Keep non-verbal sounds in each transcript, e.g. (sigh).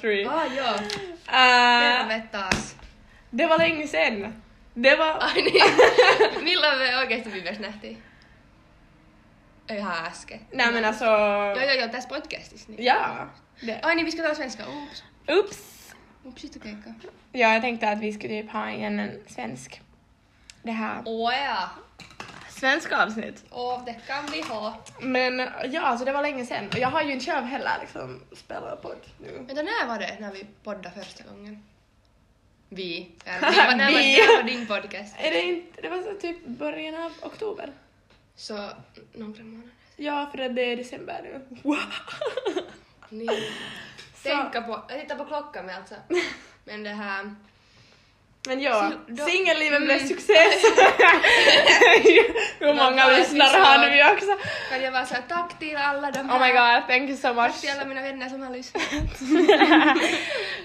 3. Ah, ja. Äh, Tervettaas. det var länge sen. Det var... Ai niin. (laughs) Milloin me oikeesti viimeksi nähtiin? Ihan äsken. Nej men alltså... Joo, joo, joo, tässä podcastissa. Niin. Ja. Det. Ai niin, vi ska ta svenska. Oops. Oops. Och keikka. Ja, jag tänkte att vi skulle typ ha igen en svensk... Det här... Åh ja. Svenska avsnitt. Åh, det kan vi ha. Men ja, alltså det var länge sen. Och jag har ju inte själv heller liksom spelat podd nu. Vänta, när var det när vi poddade första gången? Vi. Ja, (laughs) var, när, var, Vi. när var din podcast? Är det inte... Det var så typ början av oktober. Så, några månader. Ja, för att det är december nu. Wow. (laughs) Tänka på, jag tittar på klockan med alltså. (laughs) Men det här... Men ja, då- singellivet blev Mm. success. (laughs) Hur många lyssnare har episod. vi också? Kan jag vara såhär, tack till alla de här. Oh my god, thank you so Tack much. till alla mina vänner som har lyssnat. (laughs)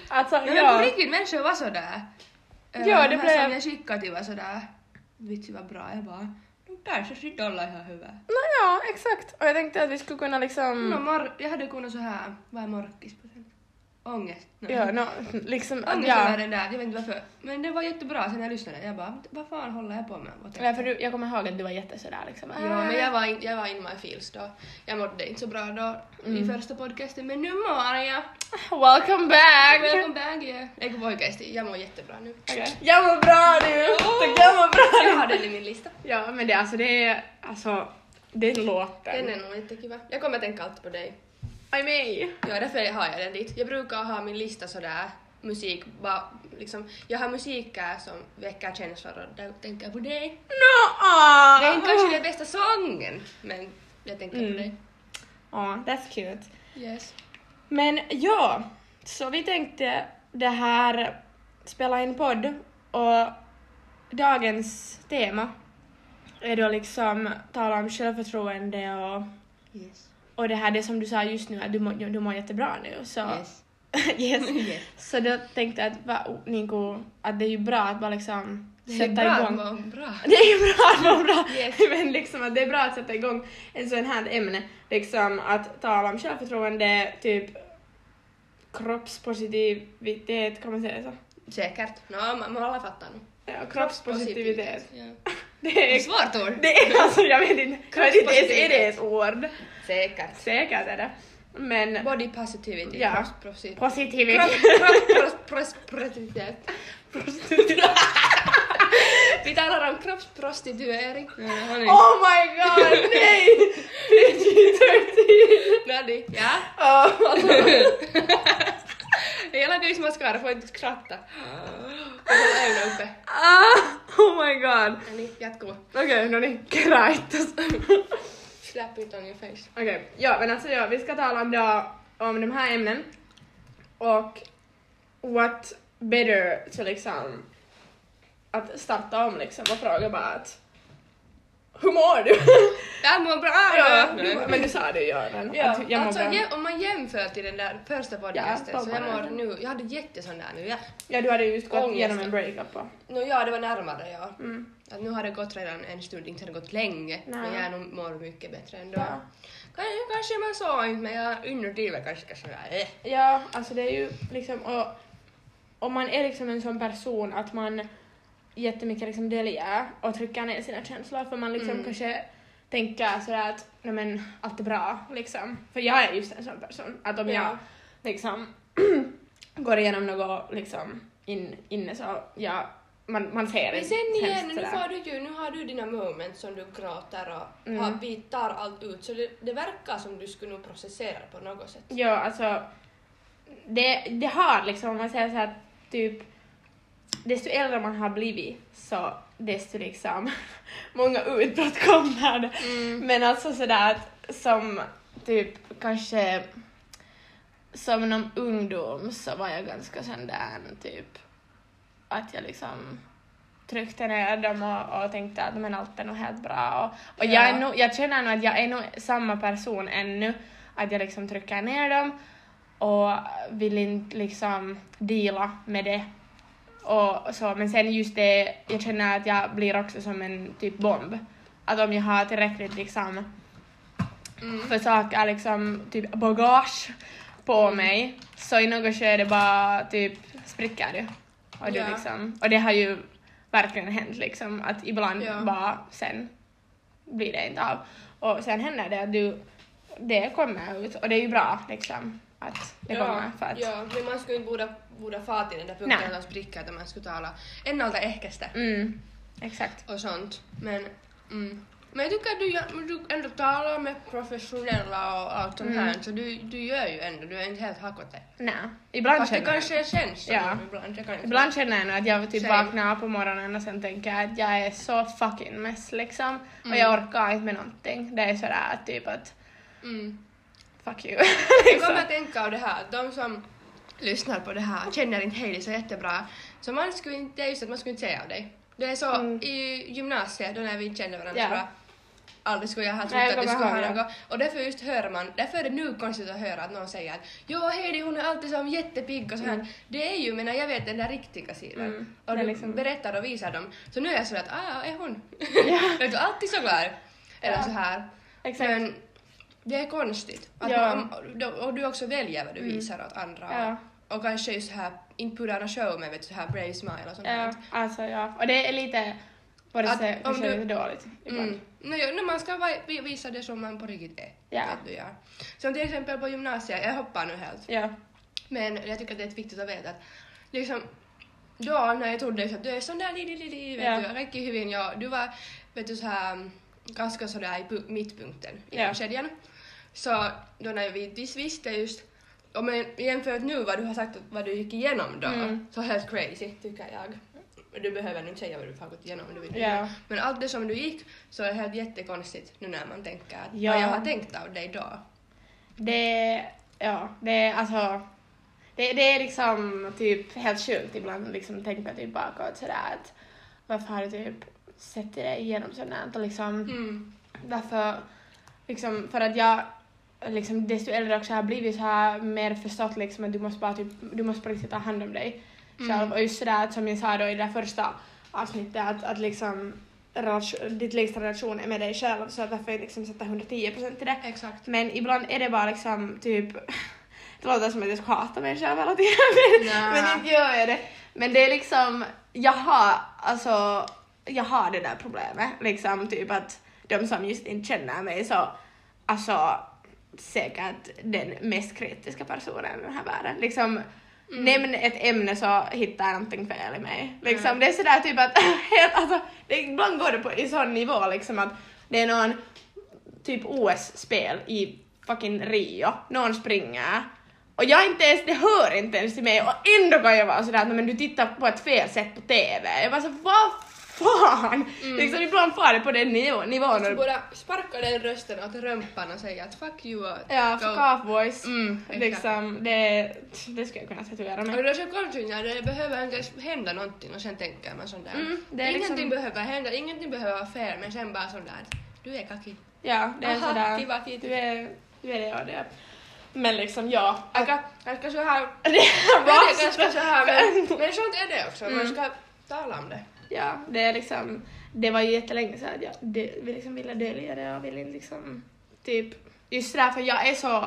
alltså, men på ja. riktigt, människor var sådär. Eh, Ja, de det blev- som jag skickade till var sådär, vitsi vad bra, jag bara, de kanske sitter alla ihan hyvä. No, ja, exakt. Och jag tänkte att vi skulle kunna liksom... No, mor- jag hade kunnat så här, vad är morkis på sen? Ångest. No. Ja, no, liksom... Ångest över ja. den där, jag vet inte varför. Men det var jättebra sen jag lyssnade. Jag bara, vad fan håller jag på med? Ja, för du, jag kommer ihåg att du var jättesådär liksom. Ja, men jag var, in, jag var in my feels då. Jag mådde inte så bra då i Mm. första podcasten, men nu mår jag. Welcome back! Welcome back, yeah. Eikö oikeesti, jag mår jättebra nu. Okej. Jag mår bra nu! Tack, jag mår bra Jag nu! har den i min lista. Ja, men det, alltså, det är... Alltså, den låten. Den är nog jättekiva. Jag kommer tänka alltid på dig. I me. Ja, därför har jag den dit. Jag brukar ha min lista sådär, musik, bara liksom, jag har musik här som väcker känslor och där tänker jag på dig. No, ah. Det är inte kanske den bästa sången, men jag tänker Mm. på dig. Ja, that's cute. Yes. Men ja, så vi tänkte det här spela in podd och dagens tema är då liksom tala om självförtroende och, Yes. Och det här det som du sa just nu att du mår, du mår jättebra nu så Yes. (laughs) yes. (laughs) Yes. Så då tänkte jag att, va, niinku, att det är ju bra att bara liksom sätta bra igång. må bra. (laughs) Det är ju bra att vara bra, Yes. men liksom att det är bra att sätta igång en sån här ämne, liksom att tala om självförtroende, typ kroppspositivitet, kan man säga så? Säkert. No, man, man alla fattar nog. Ja, kroppspositivitet. Ja. Det Det är är, svårt ord. det är alltså, jag vet inte, jag vet inte ens är det ett ord? Säkert. Säkert är det. Men Body positivity. Ja. Kroppsposi- positivitet. Kropp- kropp- pros- Positivitet. (laughs) Vi talar om kroppsprostituering. Oh my god, nej! (laughs) PG-13! Nadi. Ja? Oh, (laughs) alltså. Jag lagar ju mascara, får inte skratta. Och hålla ögonen uppe. ah, oh my god. Ja, niin, jatkuu. Okej, no niin, keräittas. Slap it on your face. Okej, ja men alltså ja, vi ska tala om, då, om de här ämnen och what better så liksom att starta om liksom och fråga bara att hur mår du? Jag mår bra! ja, du, men du sa det ju Göran, Ja, att jag mår alltså bra. om man jämför till den där första podcasten Ja, så jag mår nu, jag hade jättesån där nu. Ja. Ja, du hade ju just gått Ångest. igenom en breakup och... No, ja, det var närmare ja. Mm. Att nu har det gått redan en stund, inte har det gått länge, Nej. men jag nog mår mycket bättre ändå. Ja. Kanske, kanske man så inte, men jag var ganska sådär eh. Ja, alltså det är ju liksom, och om man är liksom en sån person att man jättemycket liksom döljer och trycker ner sina känslor för man liksom Mm. kanske tänker sådär att nej men allt är bra liksom. För jag är just en sån person att om jag Ja. liksom (clears throat) går igenom något liksom in, inne så ja, man, man ser Men sen igen, nu, får du ju, nu har du dina moments som du gråter och Mm. har, vi tar allt ut, så det, det verkar som du skulle nog processera på något sätt. Ja, alltså det, det har liksom, om man säger så här, typ desto äldre man har blivit så desto liksom (laughs) många utbrott kommer det. Mm. Men alltså sådär att som typ kanske som någon ungdom så var jag ganska sån där typ att jag liksom tryckte ner dem och, och tänkte att men allt är nog helt bra. Och, och jag, är Ja. nog, jag känner nog att jag är nog samma person ännu, att jag liksom trycker ner dem och vill inte liksom deala med det. Och så, men sen just det, jag känner att jag blir också som en typ bomb. Att om jag har tillräckligt liksom Mm. för saker, liksom typ bagage på mig så i något skede bara typ spricker det. Och, du Ja. liksom, och det har ju verkligen hänt liksom att ibland Ja. bara sen blir det inte av. Och sen händer det att du, det kommer ut och det är ju bra liksom att det kommer för att ja, men man skulle inte borde, borde fara till den där punkten att man spricker utan man skulle tala ennaltaehkäistä mm, exakt. och sånt. Men, mm. men jag tycker att du, du ändå talar med professionella och allt sånt Mm. här så du, du gör ju ändå, du är inte helt hakote. Nej, ibland Fast det känner jag- kanske känns så Ja. ibland. Jag kan inte Ibland känner jag nog att jag typ vaknar på morgonen och sen tänker jag att jag är så fucking mess liksom. Och Mm. jag orkar inte med någonting. Det är sådär typ att Mm. Fuck you. Jag kommer (laughs) att tänka av det här, de som lyssnar på det här känner inte Heidi så jättebra. Så man skulle inte, det är just att man skulle inte säga av dig. Det är så Mm. i gymnasiet då när vi inte kände varandra Ja. så bra. Aldrig skulle jag ha trott Nej, jag att kommer skulle ha något. Och därför just hör man, därför är det nu konstigt att höra att någon säger att jo Heidi hon är alltid så jättepigg och så här. Mm. Det är ju, men jag vet den där riktiga sidan. Mm. Och är du liksom- berättar och visar dem. Så nu är jag så att ah, är hon? Ja. (laughs) vet du, alltid så glad. Eller Ja. så här. Exakt. Men det är konstigt. Att Ja. man, och du också väljer vad du Mm. visar åt andra. Ja. Och kanske just här, inte putta on a show med vet du, så här brave smile och sånt Ja, alltså ja. Och det är lite, både Att så, om kanske du- lite dåligt ibland. Mm. No, jo, no, man ska visa det som man på riktigt är. Ja. Vet du, ja. Som till exempel på gymnasiet, jag hoppar nu helt. Ja. Men jag tycker att det är viktigt att veta att liksom då när jag trodde att du är sån där li, li, li, li, vet Ja. du, kaikki hyvin ja du var vet du så här ganska sådär i pu- mittpunkten i Ja. kedjan. Så då när vi vis- visste just och men jämfört nu vad du har sagt vad du gick igenom då, Mm. så helt crazy tycker jag. Du behöver nu inte säga vad du har gått igenom om du vill. Ja. Men allt det som du gick så är helt jättekonstigt nu när man tänker att Ja. vad jag har tänkt av dig då. Det, ja, det är alltså, det, det är liksom typ helt sjukt ibland liksom tänka typ bakåt sådär att varför har du typ sett dig igenom här och liksom Mm. Därför, liksom, för att jag liksom, desto äldre också har blivit så här mer förstått liksom att du måste bara typ, du måste på riktigt ta hand om dig Mm. själv. Och just sådär som jag sa då i det första avsnittet att, att liksom relation, ditt lägsta relation är med dig själv så därför är liksom sätta 110% till det. Exakt. Men ibland är det bara liksom typ (laughs) det låter som att jag ska hata mig själv hela tiden men, (laughs) men inte gör jag det. Men det är liksom, jag har alltså, jag har det där problemet liksom typ att de som just inte känner mig så, alltså säkert den mest kritiska personen i den här världen. Liksom, Mm. nämn ett ämne så hittar jag någonting fel i mig. Liksom, Mm. Det är sådär typ att, (laughs) helt, alltså, det, ibland går det på i sån nivå liksom att det är någon typ OS-spel i fucking Rio, någon springer och jag inte ens, det hör inte ens till mig och ändå kan jag vara sådär att "Nej, men du tittar på ett fel sätt på TV. Jag bara så vad fan! Mm. Liksom ibland far det på den nivå, nivån. Du och- borde sparka den rösten åt rumpan och säga att fuck you och Ja, fuck off boys. Mm, liksom, det, det skulle jag kunna tatuera Och mig. det är så konstigt när det behöver inte hända någonting och sen tänker man sån där. Mm, ingenting liksom- behöver hända, ingenting behöver vara fel men sen bara sån där. Du är kaki. Ja, det är Aha, sådär. kiva. Du är, du är det och det. Men liksom ja. Aika, ganska så här, (laughs) Det är är så här men, (laughs) men sånt är det också, man Mm. ska tala om det. Ja, det är liksom, det var ju jättelänge sedan att jag det, vi liksom ville dölja det och ville liksom typ, just därför jag är så,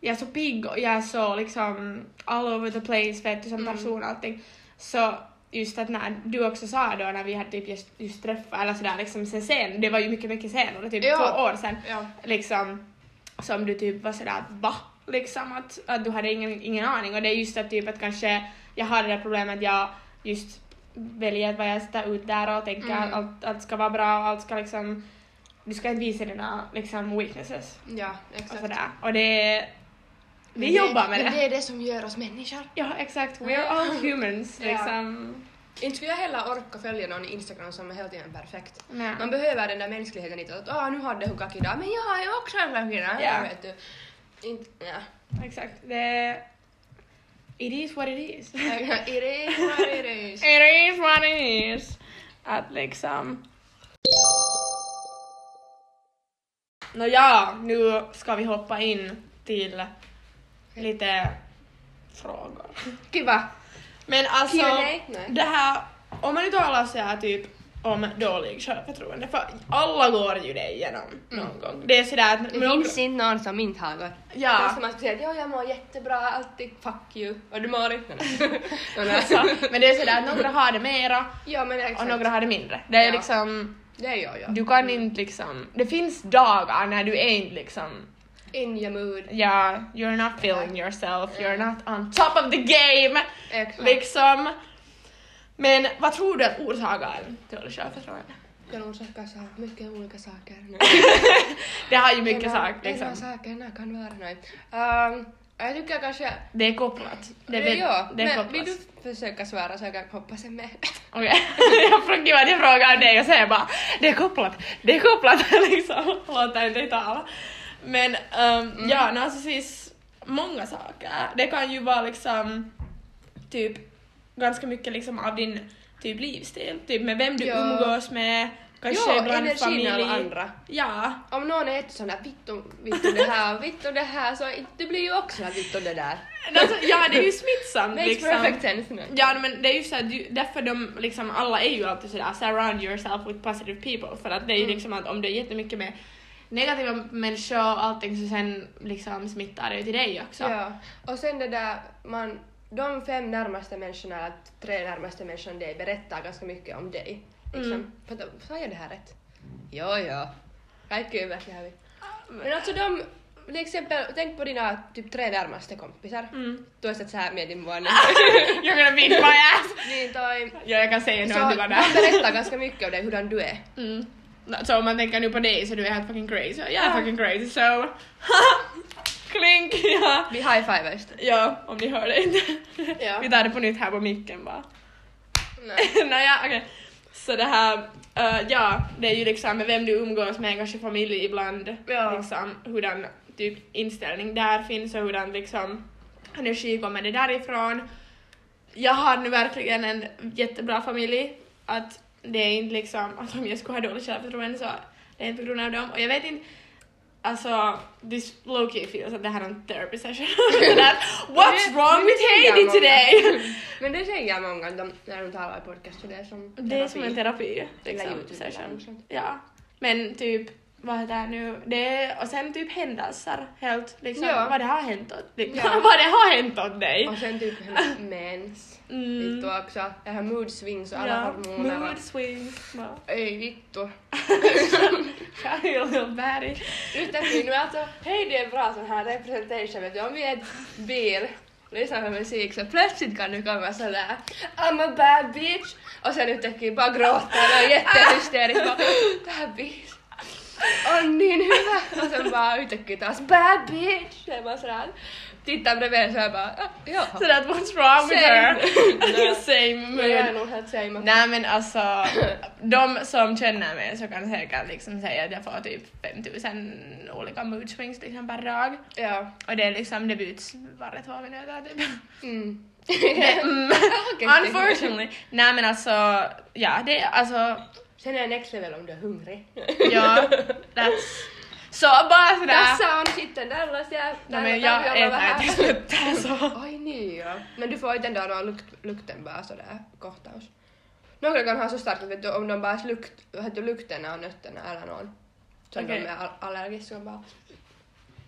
jag är så pigg och jag är så liksom all over the place vet du som Mm. person och allting. Så just att när du också sa då när vi hade typ just, just träffat eller sådär liksom sen sen, det var ju mycket mycket senare, typ Ja. två år sedan Ja. liksom som du typ var sådär va? Liksom att, att du hade ingen, ingen aning och det är just att typ att kanske jag har det där problemet att jag just väljer vad jag sätter ut där och tänker Mm. att allt, allt ska vara bra och allt ska liksom du ska inte visa dina liksom weaknesses Ja, och exakt. sådär och det vi Men jobbar med det. det är det som gör oss människor. Ja exakt, we're all (laughs) humans Ja. liksom. Inte skulle jag heller orka följa någon i Instagram som är hela tiden perfekt. Nej. Man behöver den där mänskligheten lite att ah, nu hade hon kaki idag men jag är också en kaki idag. Ja. Vet du. Inte, ja. Exakt, det it is what it is. (laughs) it is what it is. (laughs) It is what it is. Att liksom... Nåja, nu ska vi hoppa in till lite frågor. Kiva. Men alltså, Q&A? Det här, om man nu talar så här typ om dålig självförtroende för alla går ju det igenom någon Mm. gång. Det är sådär att... Det finns inte någon som inte har gått. Ja. Då ska man säga att ja, jag mår jättebra, alltid fuck you. Och du mår inte? (laughs) Alltså, men det är sådär att några har det mera Ja men och några har det mindre. Det är Ja. liksom, Det är jag ja. du kan inte liksom, det finns dagar när du är inte liksom, In your mood. ja, you're not feeling yourself, you're not on top of the game, Exakt. liksom. Men vad tror du att orsakar dåligt självförtroende? kan orsaka så mycket olika saker. (laughs) Det har ju mycket Ena- sak Ena liksom. sakerna kan vara nej. Um, jag tycker kanske... Det är kopplat. Det är, ja, det är men kopplat. vill du försöka svara så jag kan hoppa sen med? (laughs) Okej, (laughs) jag frågar jag frågar dig och säger bara det är kopplat, det är kopplat liksom. Låter inte tala. Men um, Mm. ja, no, alltså finns många saker. Det kan ju vara liksom typ ganska mycket liksom av din typ livsstil, typ med vem du Ja. umgås med, kanske ja, energin familj. av andra. Ja, Om någon är ett sån där vittu, vittu det här, vittu det här, så du blir ju också vittu det där. alltså, ja det är ju smittsamt Makes liksom. perfect sense nu. Ja men det är ju så att därför de liksom alla är ju alltid sådär surround yourself with positive people för att det är ju Mm. liksom att om du är jättemycket med negativa människor och allting så sen liksom smittar det ju till dig också. Ja, och sen det där, man, de fem närmaste människorna, eller tre närmaste människorna dig berättar ganska mycket om dig. Liksom. Mm. För sa jag det här rätt? Jo, jo. Kaikki ymmärtää hyvin. Men alltså de, till exempel, tänk på dina typ tre närmaste kompisar. Mm. Toistat sä mietin mua nyt. You're gonna beat my ass! (laughs) niin toi, Ja jag kan säga nu att du var där. de berättar ganska mycket om dig, hurdan du är. (laughs) Mm. No, Så om man tänker nu på dig så du är helt fucking crazy. Jag är Ja. fucking crazy so... (laughs) Klink! (laughs) Ja. Vi high-fivar ja, om ni hör det inte. (laughs) Ja. Vi tar det på nytt här på micken bara. Nej. (laughs) Nåja, okej. Så det här, eh, ja, det är ju liksom med vem du umgås med, kanske familj ibland, Ja. liksom hurdan typ inställning där finns och hurdan liksom energi kommer det därifrån. Jag har nu verkligen en jättebra familj, att det är inte liksom att om jag skulle ha dåligt självförtroende så det är inte på grund av dem och jag vet inte Alltså, this low-key feels att det här är en therapy session. (laughs) What's wrong with Heidi många. today? (laughs) Men det säger många de, när de talar i podcast, det är som Det är som en terapi liksom, session. Ja. Men typ, vad heter det nu, det och sen typ händelser helt liksom, Ja. vad det har hänt åt liksom, Ja. (laughs) vad det har hänt åt dig. Och sen typ mens. Mm. Vittu också. Det här mood swings alla Ja, hormoner. mood swings. bara, Ei vittu. Shy little baddie. Yhtäkkiä nu alltså, hej det är bra sån här representation vet du. Om vi är ett bil lyssnar på musik så plötsligt kan du komma sådär I'm a bad bitch och sen yhtäkkiä bara gråta och jättehysteriskt bara bad bitch. On niin hyvä. Och sen bara yhtäkkiä taas bad bitch. Ja bara sådär. Tittar bredvid så jag bara, ah, ja. So that what's wrong with her? Same (laughs) Men jag är mood. nog helt same. Nej men alltså, de som känner mig så kan säkert liksom säga att jag får typ 5000 olika mood swings liksom per dag. Ja. Och det är liksom, det byts varje två minuter typ. Mm. Det, (laughs) mm, (laughs) unfortunately. Nej men alltså, ja det är alltså, Sen är next level om du är hungrig. ja, that's... Så bara sådär. Tässä on sitten tällaisia. No, men jag äter tills slutar så. Oj niin joo. Men du får inte ändå någon lukt, lukten bara sådär kohtaus. Några kan ha så starkt att vet du, om de bara lukt, vet du, lukten av nötterna eller någon. Som Okej. de är all- allergiska och bara...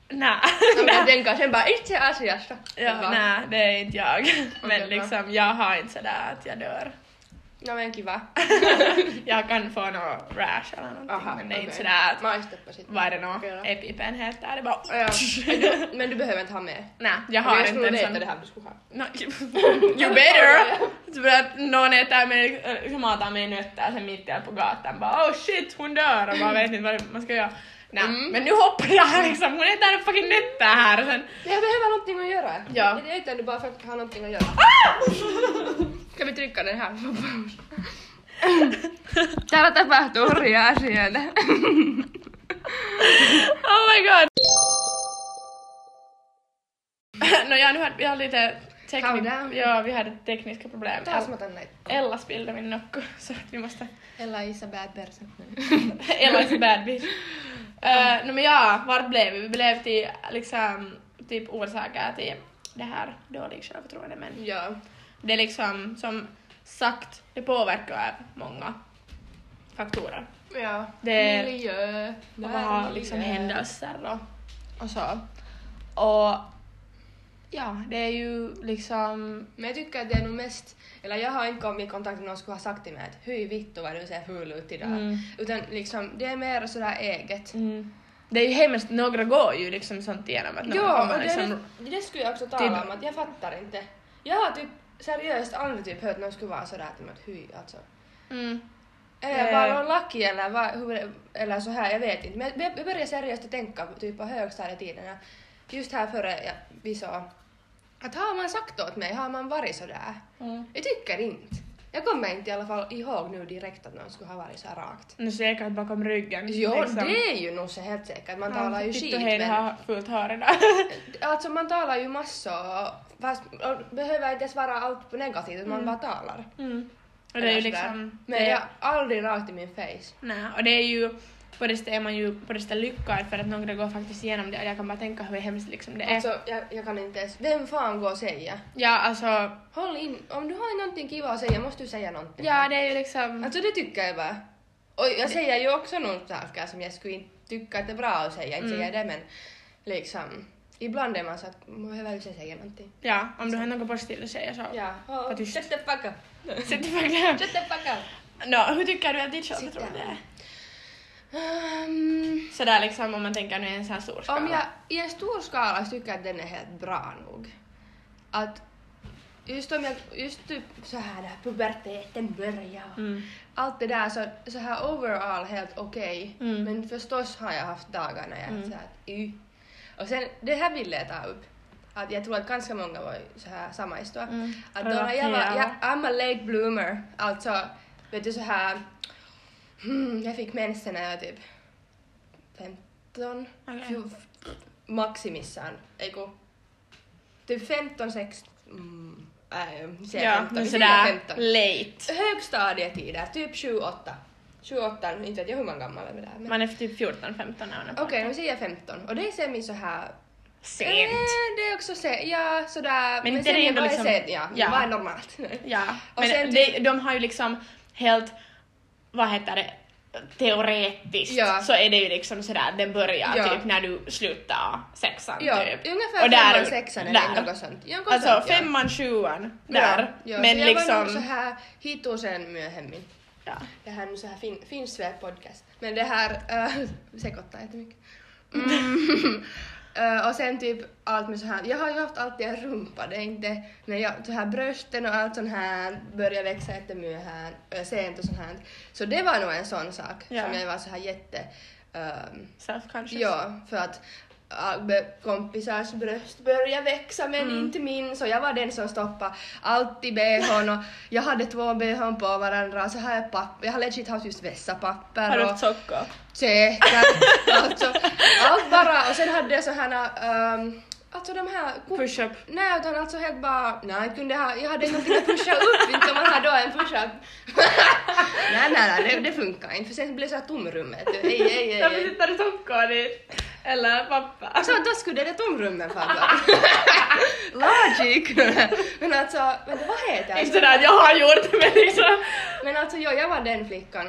De kan nej. tänka sen bara itse asiassa. Ja, nej, det är inte jag. Men liksom, jag har inte sådär att jag dör. No men kiva. Jag kan få någon rash eller någonting, Aha, men det är inte okej. sådär att sitten. vad är det nå? Epipen heter det bara... Ja. Du- Men du behöver inte ha med. Nej, jag har jag inte skulle en veta sån... det här du skulle ha. No, you (laughs) better! (laughs) För att någon äter mig, liksom matar mig nötter sen mitt på gatan bara oh shit hon dör och man vet inte vad man ska göra. Nej, Mm. men nu hoppar jag liksom, hon äter fucking nötter här och sen... Jag behöver någonting att göra. Ja. Jag äter nu bara för att ha någonting att göra. Ska vi trycka den här på paus? (laughs) Täällä tapahtuu hurjia asioita. (laughs) Oh my god! (laughs) no ja, nu hade vi hade lite teknik... Ja, vi hade tekniska problem. Taas mä näitä. Ella spillde min nocco så att vi måste... Ella is a bad person. Ella is a bad bitch. Uh, no men ja, vart blev vi? Vi blev till liksom typ orsaker till det här dålig självförtroende men ja. Det är liksom som sagt, det påverkar många. faktorer. Ja. Det- Miljö. Och vad liksom händelser och, och så. Och ja, det är ju liksom... Men jag tycker att det är nog mest, eller jag har inte kommit i kontakt med någon som skulle ha sagt till mig att hej vittu vad du ser ful ut idag. Mm. Utan liksom, det är mer sådär eget. Mm. Det är ju hemskt, några går ju liksom sånt igenom att några Ja, kommer liksom... det, det skulle jag också tala Typ- om, att jag fattar inte. Jag har typ seriöst aldrig typ hört någon skulle vara sådär att hej alltså. Mm. Eh. bara någon lucky eller, vad, hur, eller så här, jag vet inte. Men jag, började seriöst att tänka typ på högstadietiden. Just här före vi sa att har man sagt åt mig, har man varit sådär? Mm. Jag tycker inte. Jag kommer inte i alla fall ihåg nu direkt att någon skulle ha varit så här rakt. Nu säkert bakom ryggen. Jo, liksom. det är ju nog så helt säkert. Man talar ju skit men... har fult hår idag. Alltså man talar ju massor fast och behöver inte ens vara allt negativt, utan man Mm. bara talar. Mm. Och det är ju liksom... Men det, jag aldrig rakt i min face. Nej, och det är ju... På det stället är man ju på det stället lyckad för att några går faktiskt igenom det och jag kan bara tänka hur hemskt liksom det är. Alltså jag, jag kan inte ens, vem fan går och säga? ja, alltså... Håll in, om du har någonting kiva att säga måste du säga någonting. Ja, det är ju liksom... Alltså det tycker jag bara. Och jag säger ju också några saker som jag skulle inte tycka att det är bra att säga, inte Mm. säger det men liksom ibland är man så att man behöver ju säga någonting. Ja, om du har något positivt att säga så... Ja, Var oh, tyst. shut the fuck up. Sätt dig faktiskt. Shut the fuck up. Nå, hur tycker du att ditt självförtroende är? Um, Sådär liksom om man tänker nu i en sån här stor skala. om jag i en stor skala så tycker jag att den är helt bra nog. Att just om jag, just typ så här när puberteten börjar Mm. allt det där så, så här overall helt okej. Mm. Men förstås har jag haft dagar när jag Mm. så här y. Och sen det här ville jag ta upp. Att jag tror att ganska många var så här samaistua. Mm. Att då när jag var, jag, I'm a late bloomer. Alltså, vet du så här. Hmm, jag fick mensen när jag var typ 15. Okej. Okay. Maximissaan. Eiku. Typ 15, 16. Mm, äh, Ja, 15. men sådär 15 late. högstadietider, typ 7-8. 7-8, inte vet jag hur många gammal är vi där. Men... Man är typ 14-15 när man är Okej, okay, nu säger jag 15. Och det är semi så här... Sent. Eh, det är också se, ja sådär. Men inte sen det ändå är liksom- Sen, ja, ja. vad är normalt? (laughs) Ja, Och men sen de, de har ju liksom helt, vad heter det, teoretiskt Ja. så är det ju liksom sådär den börjar Ja. typ när du slutar sexan ja, typ. ungefär Och där- femman, sexan eller något sånt. Något Alltså sånt, femman, sjuan, där. Men så jag liksom... var nog så här hitusen myöhemmin. Ja. Det här är nu så här fin, finsvep podcast. Men det här äh, (laughs) sekoittaa jättemycket. Mm. (laughs) Äh, och sen typ allt med så här, jag har ju haft alltid en rumpa, det är inte, men jag, så här brösten och allt sånt här börjar växa jättemycket äh, sent och sånt här. Så det var nog en sån sak Ja. som jag var så här jätte, ähm, Self-conscious. ja, för att kompisars bröst började växa men Mm. inte min så jag var den som stoppade allt i bhn och jag hade två bhn på varandra så har jag papper, jag har legit haft just vässapapper Har du och haft sockor? säkert, (laughs) alltså allt bara och sen hade jag så här um, alltså de här Push-up? Nej utan alltså helt bara, nej kunde ha, jag hade någonting att pusha upp, inte om man har då en push-up. (laughs) nej nej nej det, det funkar inte för sen blir det så här tomrummet. Ej, ej, ej. Därför sitter det sockor dit. Eller pappa. Alltså då skulle det tomrummen falla. (laughs) Logic! men alltså, vänta vad heter Inte det? att jag har gjort det men liksom... Men alltså jo, jag var den flickan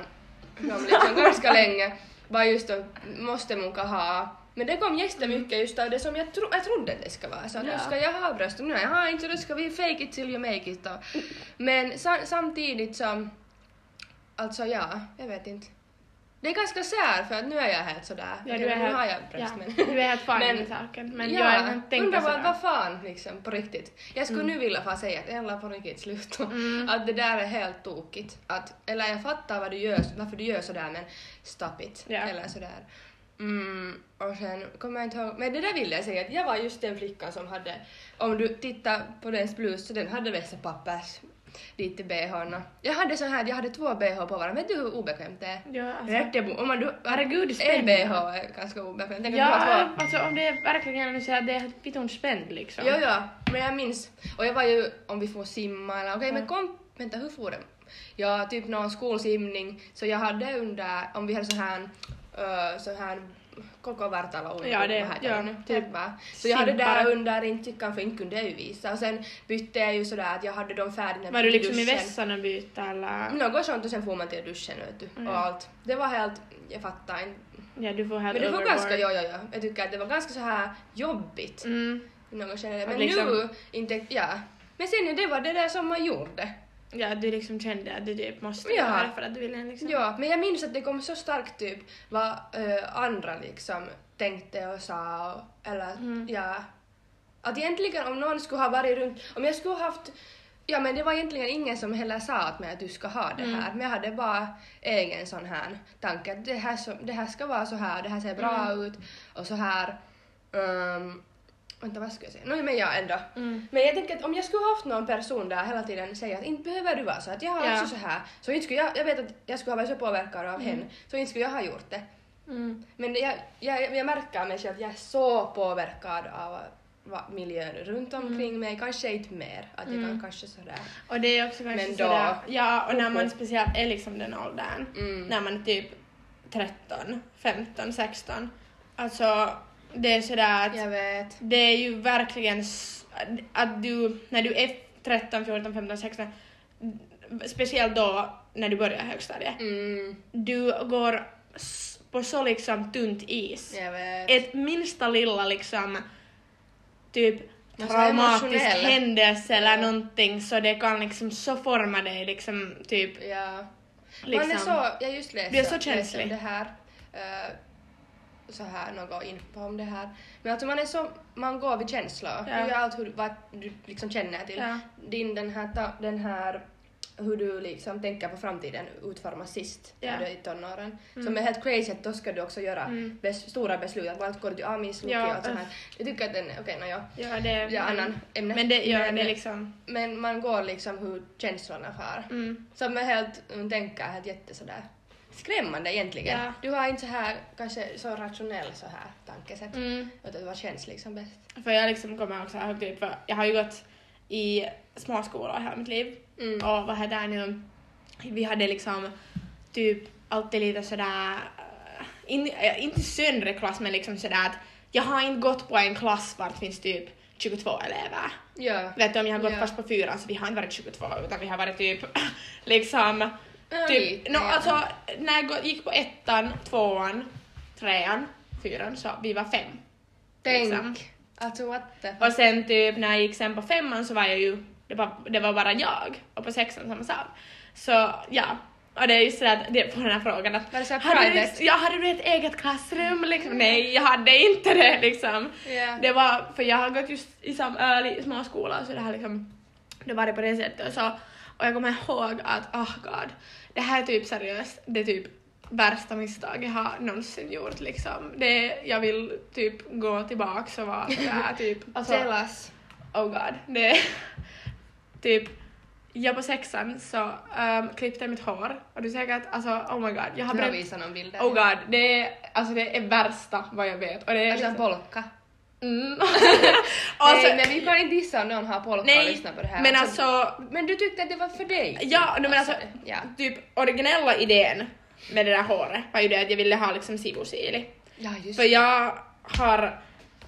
som liksom ganska länge bara just då måste munka ha men det kom jättemycket just av det som jag, tro, jag trodde det ska vara. Så Ja. nu ska jag ha bröst och nu jag har inte så då ska vi fake it till you make it. Och, men sa, samtidigt som, alltså ja, jag vet inte. Det är ganska sär för att nu är jag helt sådär. Ja, du nu är helt, har jag bröst ja, men... du är helt fine Men- med saken. Men ja, jag tänka undrar vad, vad fan liksom på riktigt. Jag skulle Mm. nu vilja få säga att jävlar på riktigt slut. Mm. Att det där är helt tokigt. Att, eller jag fattar vad du gör, varför du gör sådär men stop it. Ja. Eller sådär. Mm, och sen kommer jag inte ihåg, men det där ville jag säga att jag var just den flickan som hade, om du tittar på dens blus så den hade vässapappers dit till bhn. Jag hade så här, jag hade två bh på varandra, vet du hur obekvämt det är? Ja, alltså. Rätt, om man du, Herregud, en spänn. bh är ganska obekvämt. Tänk Ja, två. alltså om det är verkligen så att det är vitun spänd liksom. Ja, ja, men jag minns. Och jag var ju, om vi får simma eller okej, Ja. men kom, vänta hur får det? Ja, typ någon skolsimning, så jag hade under, om vi hade så här, uh, så här koko Vartalo under. Ja, det- vad ja, nu? typ va? Så jag hade där under intyckan för inte kunde jag ju visa och sen bytte jag ju sådär att jag hade dem färdiga Var du liksom i vässan och byta eller? Något sånt och sen får man till duschen vet du Mm. och allt. Det var helt, jag fattar inte. Ja, du får helt Men det var ganska, ja ja ja, jag tycker att det var ganska så här jobbigt. Mm. något. Att Men liksom- nu, inte, ja. Men sen det var det där som man gjorde. Ja, du liksom kände att du typ måste Ja. göra för att du ville liksom... Ja, men jag minns att det kom så starkt typ vad eh, andra liksom tänkte och sa och, eller Mm. ja. Att egentligen om någon skulle ha varit runt, om jag skulle ha haft Ja men det var egentligen ingen som heller sa åt mig att du ska ha det Mm. här, men jag hade bara egen sån här tanke att det här, så, det här ska vara så här, det här ser bra Mm. ut och så här. Um, vänta vad ska jag säga? No, men ja ändå. Mm. Men jag tänker att om jag skulle haft någon person där hela tiden säga att inte behöver du vara så, att jag har Ja. också så här, så inte skulle jag, jag vet att jag skulle ha varit så påverkad av henne, så inte skulle jag ha gjort det. Mm. Men jag, jag, jag märker av mig själv att jag är så påverkad av miljön runt omkring mig, kanske inte mer, att jag kan Mm. kanske sådär. Och det är också kanske Men då- sådär... Ja, och när man speciellt är liksom den åldern. Mm. När man är typ 13, 15, 16. Alltså, det är sådär att Jag vet. det är ju verkligen att du, när du är 13, 14, 15, 16, speciellt då när du börjar högstadiet, Mm, du går på så liksom tunt is. jag vet. Ett minsta lilla liksom typ traumatisk händelse eller någonting så det kan liksom så forma dig liksom typ Ja. liksom. Man är så, jag just läste, Du är så känslig. det här, eh, så här något info om det här. Men alltså man är så, man går vid känslor. Ja. Du gör allt hur, vad du liksom känner till. Ja. Din den här, ta, den här hur du liksom tänker på framtiden utformas sist när du är i tonåren. Mm. Som är helt crazy att då ska du också göra Mm. bes, stora beslut. Att vart går du till Amis, Luki Ja, och sånt här. Jag tycker att den är, okej okay, no, ja. Ja, det Ja, annan ämne. Men det, ja, Men- det är liksom... Men man går liksom hur känslorna far. Mm. Som är helt, tänker helt jätte sådär skrämmande egentligen. Ja. Du har inte så här, kanske så rationell så här tankesätt. Mm. Utan vad känns liksom bäst. För jag liksom kommer också ihåg typ, för jag har ju gått i småskolor hela mitt liv Mm. och vad heter det nu, vi hade liksom typ alltid lite sådär, äh, in, inte söndre klass men liksom sådär att jag har inte gått på en klass vart finns typ 22 elever. Ja. Vet du om jag har gått Ja. först på fyran så vi har inte varit 22 utan vi har varit typ (laughs) liksom Typ, no, alltså, när jag gick på ettan, tvåan, trean, fyran så vi var fem. Tänk. liksom. Alltså what the Och sen typ när jag gick sen på femman så var jag ju, det var, det var bara jag och på sexan samma sak. Så ja, och det är just sådär det på den här frågan att Var det så här hade, du, ja, hade du ett eget klassrum liksom? Nej, jag hade inte det liksom. Ja. Det var, för jag har gått just i sam, äh, småskola så det har liksom, det var det på det sättet och så, och jag kommer ihåg att, oh god, det här är typ seriöst, det är typ värsta misstag jag har någonsin gjort liksom. Det, jag vill typ gå tillbaks och vara sådär (laughs) typ, alltså, Tell us. oh god, det (laughs) typ jag på sexan så um, klippte jag mitt hår och du säger att alltså oh my god, jag har bränt visat någon bild Oh god, det är, alltså det är värsta vad jag vet. Och det är Alltså liksom, polka. Mm. (laughs) alltså, nej, men vi kan inte dissa om någon har polka och lyssnar på det här. men alltså, Men du tyckte att det var för dig? ja, men alltså, Ja. typ originella idén med det där håret var ju det att jag ville ha liksom sidosili. Ja, just För jag har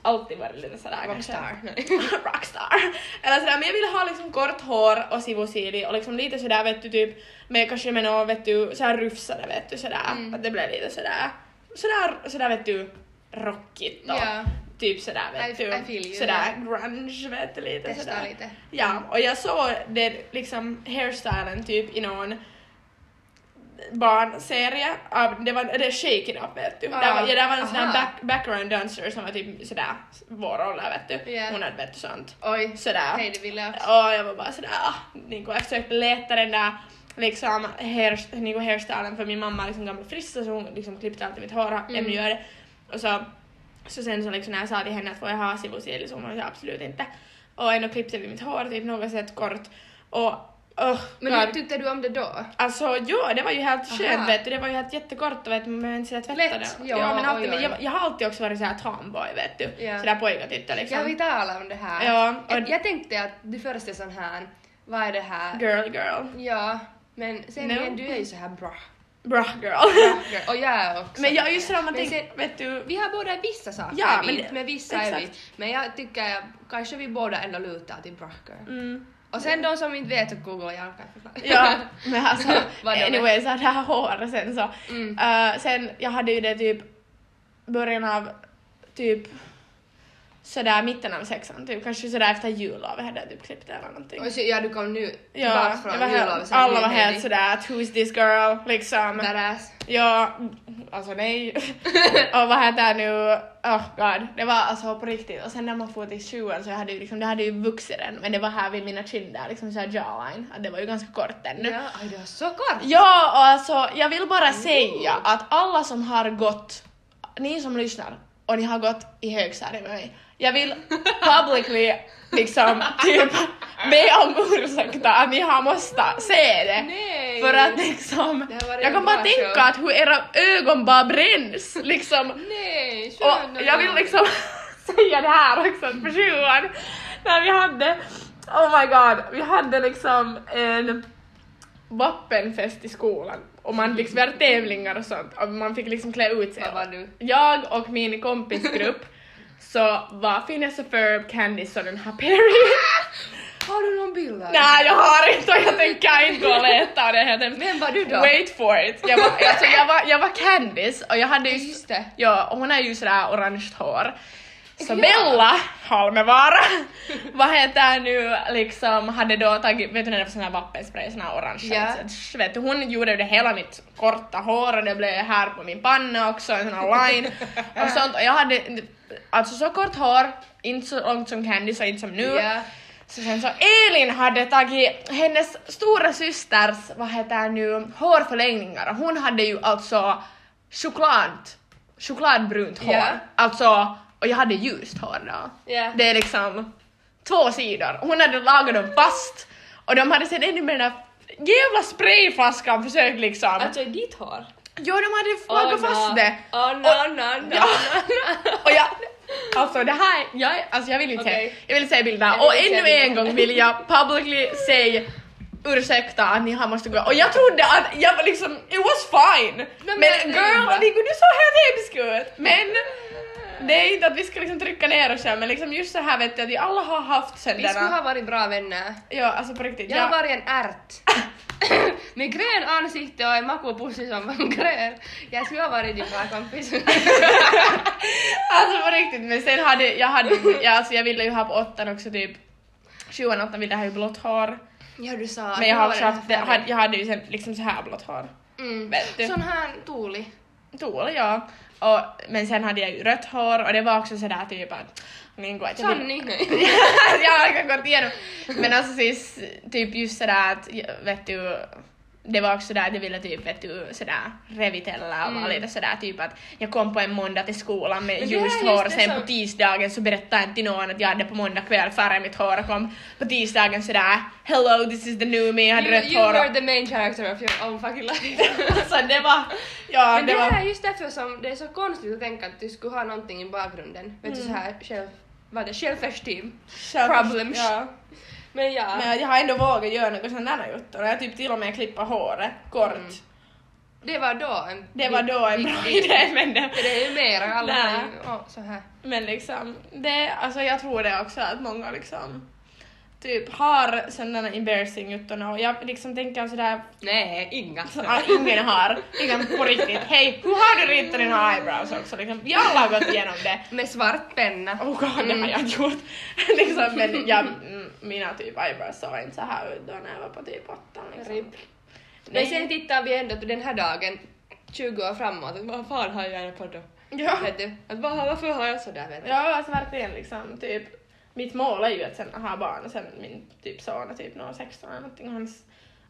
alltid varit lite sådär Rockstar. (laughs) Rockstar. Eller sådär, men jag ville ha liksom kort hår och sivosili och liksom lite sådär vet du typ med kanske med något vet du såhär rufsade vet du sådär Mm. att det blev lite sådär sådär, sådär vet du rockigt och Ja. Typ sådär vet I- du I sådär grunge vet du lite Testa sådär. lite. Ja, och jag såg det liksom hairstylen typ i någon barnserie av, det var det Shake It Up vet du. Ah, där, var, ja, där var en sån här back, background dancer som var typ sådär vår ålder vet du. Ja. Hon hade vet du sånt. Oj. Sådär. Hej, det ville jag också. Och jag var bara sådär, ah, niinku, jag försökte leta den där liksom hair, niinku hairstylen för min mamma är liksom gammal frissa så hon liksom klippte alltid mitt hår, Mm. ännu gör det. Och så, så sen så liksom när jag sa till henne att får jag ha sivosili så hon sa absolut inte. Och ändå klippte vi mitt hår typ något sätt kort och oh, Men hur tyckte du om det då? Alltså ja, det var ju helt skönt vet du, det var ju helt jättekort och vet du, man inte tvätta Lätt, det. ja, men, alltid, oj, men oj. jag, jag har alltid också varit såhär tomboy vet du, Ja. sådär pojkatytta liksom. Ja, vi talade om det här. Ja, och- jag, jag tänkte att du först är sån här, vad är det här? Girl girl. Ja, men sen No. igen, du är ju så här bra. Bra girl. (laughs) Och jag också. men jag just det, om man Men tänker, vet du, Vi har båda vissa saker, Ja, är vi, men men, det- men vissa är vi. exakt. Men jag tycker kanske vi båda ändå lutar till bra girl. mm, Och sen de som inte vet så googlar jag kan förklara. ja, (laughs) men alltså, Vad de är. anyway, så det här håret sen så, Mm. eh, sen jag hade ju det typ början av typ sådär mitten av sexan, typ kanske sådär efter jullovet hade jag typ klippt det eller någonting. Och så, ja, du kom nu Ja, tillbaka från jullovet. alla var helt sådär att who's this girl liksom. Badass. Ja, alltså nej. (laughs) och vad heter nu, oh god, det var alltså på riktigt. Och sen när man får till sjuan så hade ju liksom, det hade ju vuxit än, men det var här vid mina kinder, liksom såhär jawline, att det var ju ganska kort ännu. Ja, aj, det var så kort. Ja, och alltså jag vill bara säga att alla som har gått, ni som lyssnar och ni har gått i högstadiet med mig, jag vill publicly liksom (laughs) typ be om ursäkt att ni har måste se det. Nej. För att liksom, jag kan bara tänka show. att hur era ögon bara bränns liksom. Nej, Och jag vill liksom (laughs) säga det här också på sjuan, när vi hade, oh my god, vi hade liksom en vappenfest i skolan och man liksom vi hade tävlingar och sånt och man fick liksom klä ut sig. Vad var du? Jag och min kompisgrupp så var Phineas och Ferb, Candice och den här Perry. (laughs) Har du någon bild? Nej jag har inte och jag tänker inte gå och leta och det heter (laughs) Vem var du då? Wait for it. Jag var, alltså, jag var, jag var Candice och jag hade ju... Just det. Ja, och hon har ju sådär orange hår. Så. Bella Halmevaara, (laughs) vad heter nu, liksom hade då tagit, vet du när det var sån här vappenspray, sån här orange, Ja. så, vet du, hon gjorde det hela mitt korta hår och det blev här på min panna också, en sån här line och sånt och jag hade alltså så kort hår, inte så långt som Candice och inte som nu. Ja. Så sen så Elin hade tagit hennes stora systers, vad heter nu, hårförlängningar och hon hade ju alltså choklad, chokladbrunt hår. Ja. Alltså, och jag hade ljust hår då. Ja. Det är liksom två sidor. Hon hade lagat dem fast och de hade sen ännu med den där jävla sprayflaskan försökt liksom. Alltså i ditt hår? Jo, de hade lagat fast det. Oh no, Och- no, no, Ja. no. Och jag, alltså det här, jag, alltså jag vill inte se, jag vill se bilder. Och ännu en gång vill jag publicly säga ursäkta att ni har måste gå. Och jag trodde att jag var liksom, it was fine. men- Men, men- girl, Nico du såg helt hemsk ut. Men det är inte att vi ska liksom trycka ner oss själva men liksom just så här vet du att vi alla har haft sen Vi skulle ha varit bra vänner. ja alltså på riktigt. Jag har varit en ärt. (laughs) Med grön ansikte och en makopussi som var grön. Jag skulle ha varit din bra kompis. (laughs) Alltså på riktigt, men sen hade jag, hade, jag, alltså jag ville ju ha på åttan också typ, sjuan, åttan ville jag ha ju blått hår. ja du sa Men jag har också haft, jag hade ju sen liksom så här blått hår. Mm. Vet du. Sån här Tuuli. Tuuli, ja. Och, men sen hade jag ju rött hår och det var också sådär typ att niin kuin, vill- Sanni. Nej. (laughs) jag har gått igenom. Men alltså siis typ just sådär att vet du det var också där jag ville typ vet du sådär revitella och vara Mm. lite sådär typ att jag kom på en måndag till skolan med ljust hår just och sen som- på tisdagen så berättade jag till någon att jag hade på måndag kväll färgat mitt hår och kom på tisdagen sådär hello this is the new me, jag hade You, rött you hår were och the main character of your own fucking life. (laughs) alltså det var, ja Men det det var är just därför som det är så konstigt att tänka att du skulle ha någonting i bakgrunden. Vet du Mm. så här själv... Vad är det? Självesteem. själv- problems. Ja. Men ja. Men jag har ändå vågat göra något där juttor och jag typ till och med klippa håret kort. Mm. Det var då en... Det var då en bra idé men det, det är ju mer, alla Nej. har oh, så här. Men liksom, det, alltså jag tror det också att många liksom typ har sådana embarrassing juttorna och jag liksom tänker sådär Nej, inga. att ingen har, liksom på riktigt, hej hur har du ritat dina eyebrows också liksom, alla har gått igenom det. Med svart penna. Oh god, det har jag inte gjort. (laughs) liksom, men jag, mm, mina typ eyebrows såg inte så här ut då när jag var på typ åttan liksom. Rip. Men sen tittar vi ändå på den här dagen 20 år framåt, att vad fan har jag på då? Ja. Vet du? Att vad, varför har jag sådär vet du? Ja, alltså verkligen liksom typ mitt mål är ju att sen ha barn och sen min typ son är typ någon 16 eller någonting och hans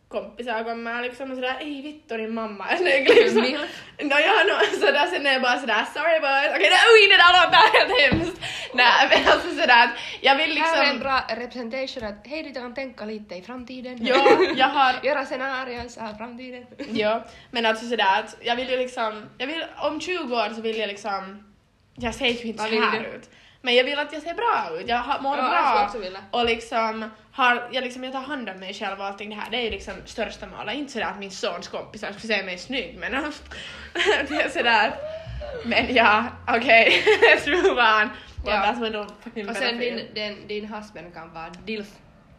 kompisar kommer liksom och sådär ej vittu din mamma (laughs) liksom. No, (laughs) ja, no, sådär sen är jag bara sådär sorry boys, okej okay, oj det där låter helt hemskt. (laughs) Nej men alltså sådär att jag vill Här är en liksom, bra representation att hej du kan tänka lite i framtiden. ja jag har Göra scenarios av framtiden. Ja, men alltså sådär att jag vill ju liksom, jag vill, om 20 år så vill jag liksom, jag ser ju inte så här du? ut. Men jag vill att jag ser bra ut, jag har- mår Ja, skulle bra och liksom har, jag, liksom, jag tar hand om mig själv och allting det här, det är ju liksom största målet. Inte sådär att min sons kompisar skulle säga mig snygg men (laughs) det är sådär. Men ja, okej, let's move on. Well, Ja. that's what the fucking Och sen din, din, din husband kan vara DILF.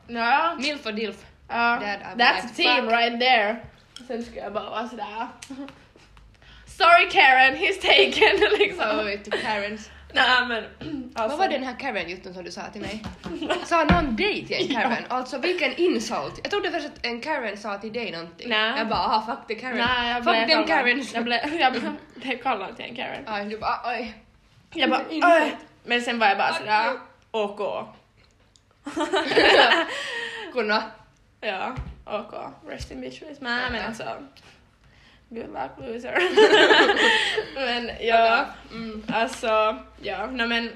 Ja, MILF och DILF. ja, Dad, that's a to team fuck. right there. Sen ska jag bara vara sådär. Sorry Karen, he's taken (laughs) liksom. Vet du, Karens. Nej men (clears throat) alltså. Vad var den här Karen-jutton som du sa till mig? Sa någon dig till en (laughs) Karen? Alltså vilken insult! Jag trodde först att en Karen sa till dig någonting. Nej. Jag bara aha, fuck the Karen. Nej, jag fuck them Karens. (laughs) Jag blev, jag blev, kallad till en Karen. Aj, du bara oj. Jag bara, Inte. "Åh." Men sen var jag bara sådär, OK. Kunna. ja, OK. (laughs) Rest in bitches. Men, men alltså, good luck loser. (laughs) men ja, Mm. alltså, ja, nej men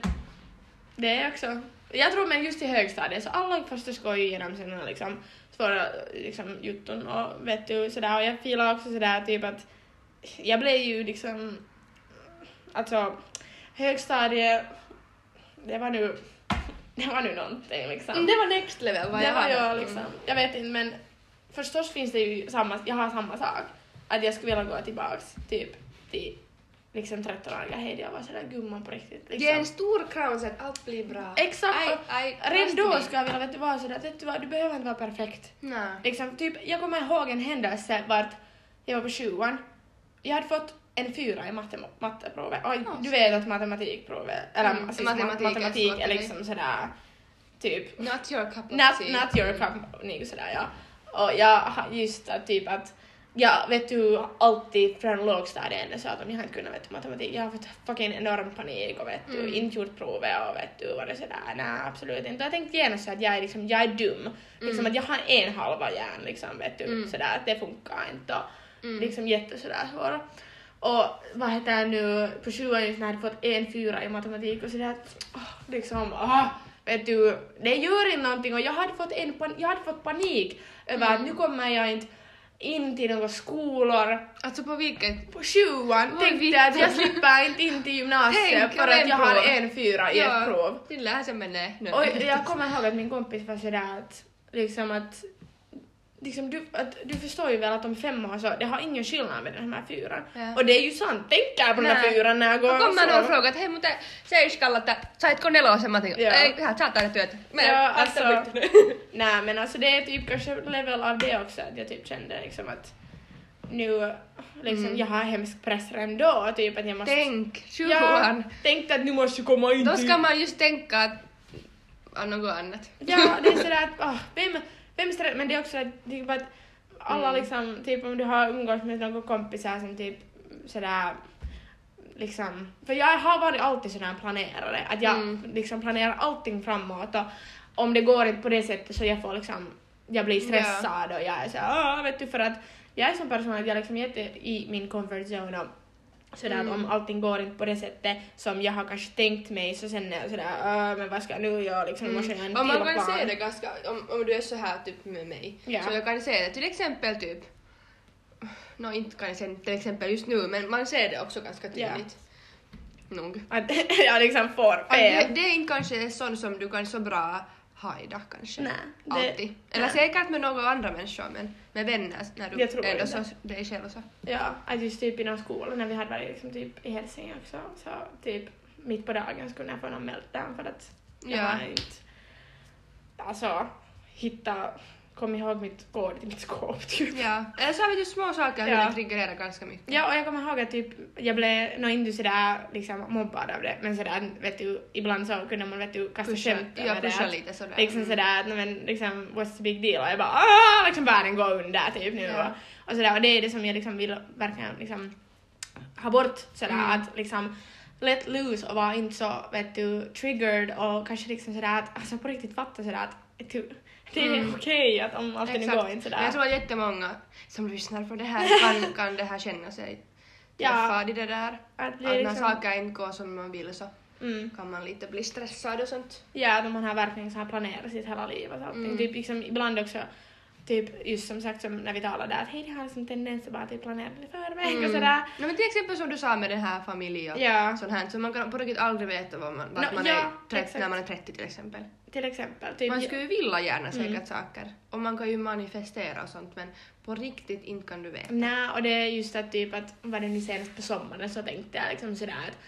det är också, jag tror men just i högstadiet så alla förstås går ju igenom sina liksom svåra liksom jutton och vet du sådär och jag filar också sådär typ att jag blev ju liksom, alltså högstadiet, det var nu, (laughs) det var nu någonting liksom. Mm, Det var next level vad Det jag var jag liksom, jag vet inte men förstås finns det ju samma, jag har samma sak. Att jag skulle vilja gå tillbaks typ till liksom 13-åriga Heidi och vara sådär gumman på riktigt. Liksom. Ge en stor kram så att allt blir bra. Exakt! Och aj, Redan då skulle jag vilja vet du, vara sådär, vet du vad, du behöver inte vara perfekt. Nej. Liksom, typ, jag kommer ihåg en händelse vart jag var på sjuan. Jag hade fått en fyra i matte, matteprovet. Och du vet att matematikprovet, eller Mm, alltså, matematik matematik är liksom sådär typ Not your cup of Not, tea. not your cup, niin sådär ja. Och jag just att typ att jag vet du alltid från lågstadiet så att om jag inte kunnat vet du, matematik, jag har fått fucking enorm panik och vet du, Mm. inte gjort provet och vet du varit sådär, nej absolut inte. Och jag tänkte genast så att jag är liksom, jag är dum. Liksom Mm. att jag har en halva hjärn liksom vet du, Mm. sådär att det funkar inte och Mm. liksom jätte sådär svåra. Och vad heter det nu, på sjuan just när jag hade fått en fyra i matematik och sådär åh, liksom, ah, vet du, det gör inte någonting och jag hade fått, en, jag hade fått panik över att Mm. nu kommer jag inte in till några skolor. Alltså på vilket? På sjuan Vad tänkte jag att jag slipper inte in till gymnasiet Tänk, för att jag har en fyra i ett prov. Sillä här se menee. Och jag kommer ihåg att min kompis var sådär att, liksom att, liksom du, att, du förstår ju väl att om fem år så, det har ingen skillnad med den här fyran. Ja. Och det är ju sant, jag på den här fyran när jag går och sover. frågar att hei mutta Seiskalla, että saitko nelosen? Mä tänkin, Joo. ei, hän saa taida työt. Men, Ja, alltså. (laughs) nej men alltså det är typ kanske level av det också att jag typ kände liksom att nu liksom Mm. jag har hemsk press redan då typ att jag måste Tänk, sjuan. tänkte att nu måste jag komma in Då ska man just tänka att något annat. Ja, det är sådär att åh, vem, vem stressar, men det är också att, typ att alla Mm. liksom, typ om du har umgås med några kompisar som typ sådär liksom, för jag har varit alltid sådär planerare, att jag Mm. liksom planerar allting framåt och om det går inte på det sättet så jag får liksom, jag blir stressad och jag är såhär, åh, vet du, för att jag är sån person att jag liksom är jätte i min comfort zone och sådär Mm. att om allting går inte på det sättet som jag har kanske tänkt mig så sen är jag sådär, "Åh, men vad ska jag nu göra liksom, måste jag göra en Och man kan se det ganska, om, om du är så här typ med mig, Ja. så jag kan se det till exempel typ, no inte kan jag säga till exempel just nu, men man ser det också ganska tydligt. Nog. Att (laughs) jag liksom får Att det, fel. det är inte kanske sånt som du kan så bra hajda kanske. Nej, det- Alltid. Eller nej. säkert med några andra människor men med vänner när du Jag tror ändå inte. så dig själv så. Ja, att just typ inom skolan när vi hade varit liksom typ i Helsingin också så typ mitt på dagen skulle jag få någon meltdown för att jag Ja. inte alltså hitta, kom ihåg mitt kod till (laughs) mitt skåp typ. Ja. Eller så har vi ju små saker Ja. det triggererar ganska mycket. Ja, och jag kommer ihåg att typ, jag blev nog inte sådär liksom mobbad av det, men sådär vet du, ibland så kunde man vet du kasta Pusha, skämt ja, över det. pusha lite sådär. Liksom sådär att, men liksom, what's the big deal? Och jag bara, ah, liksom världen går under typ nu. Ja. Och, och sådär, och det är det som jag liksom vill verkligen liksom ha bort sådär Mm. att liksom let loose och vara inte så, vet du, triggered och kanske liksom sådär att, alltså på riktigt fatta sådär att, du, det är Mm. okej att om allting går inte sådär. Men jag tror att jättemånga som lyssnar på det här (laughs) kan, kan det här känna sig Ja. träffad i det där. att det Att är när liksom, saker inte går som man vill så mm. kan man lite bli stressad och sånt. Ja, att man har verkligen så här planerat sitt hela liv och allting. Mm. Typ liksom ibland också typ just som sagt som när vi talade där att hej, det har liksom tendens att bara typ planera i förväg och Mm. sådär. No, men till exempel som du sa med den här familjen och Ja. sånt här, så man kan på riktigt aldrig veta vad man, vart No, man ja, är 30, exakt. när man är 30 till exempel. Till exempel. Typ, Man skulle ju vilja gärna säkert Mm. saker och man kan ju manifestera och sånt men på riktigt inte kan du veta. Nej, och det är just att typ att var det nu senast på sommaren så tänkte jag liksom sådär att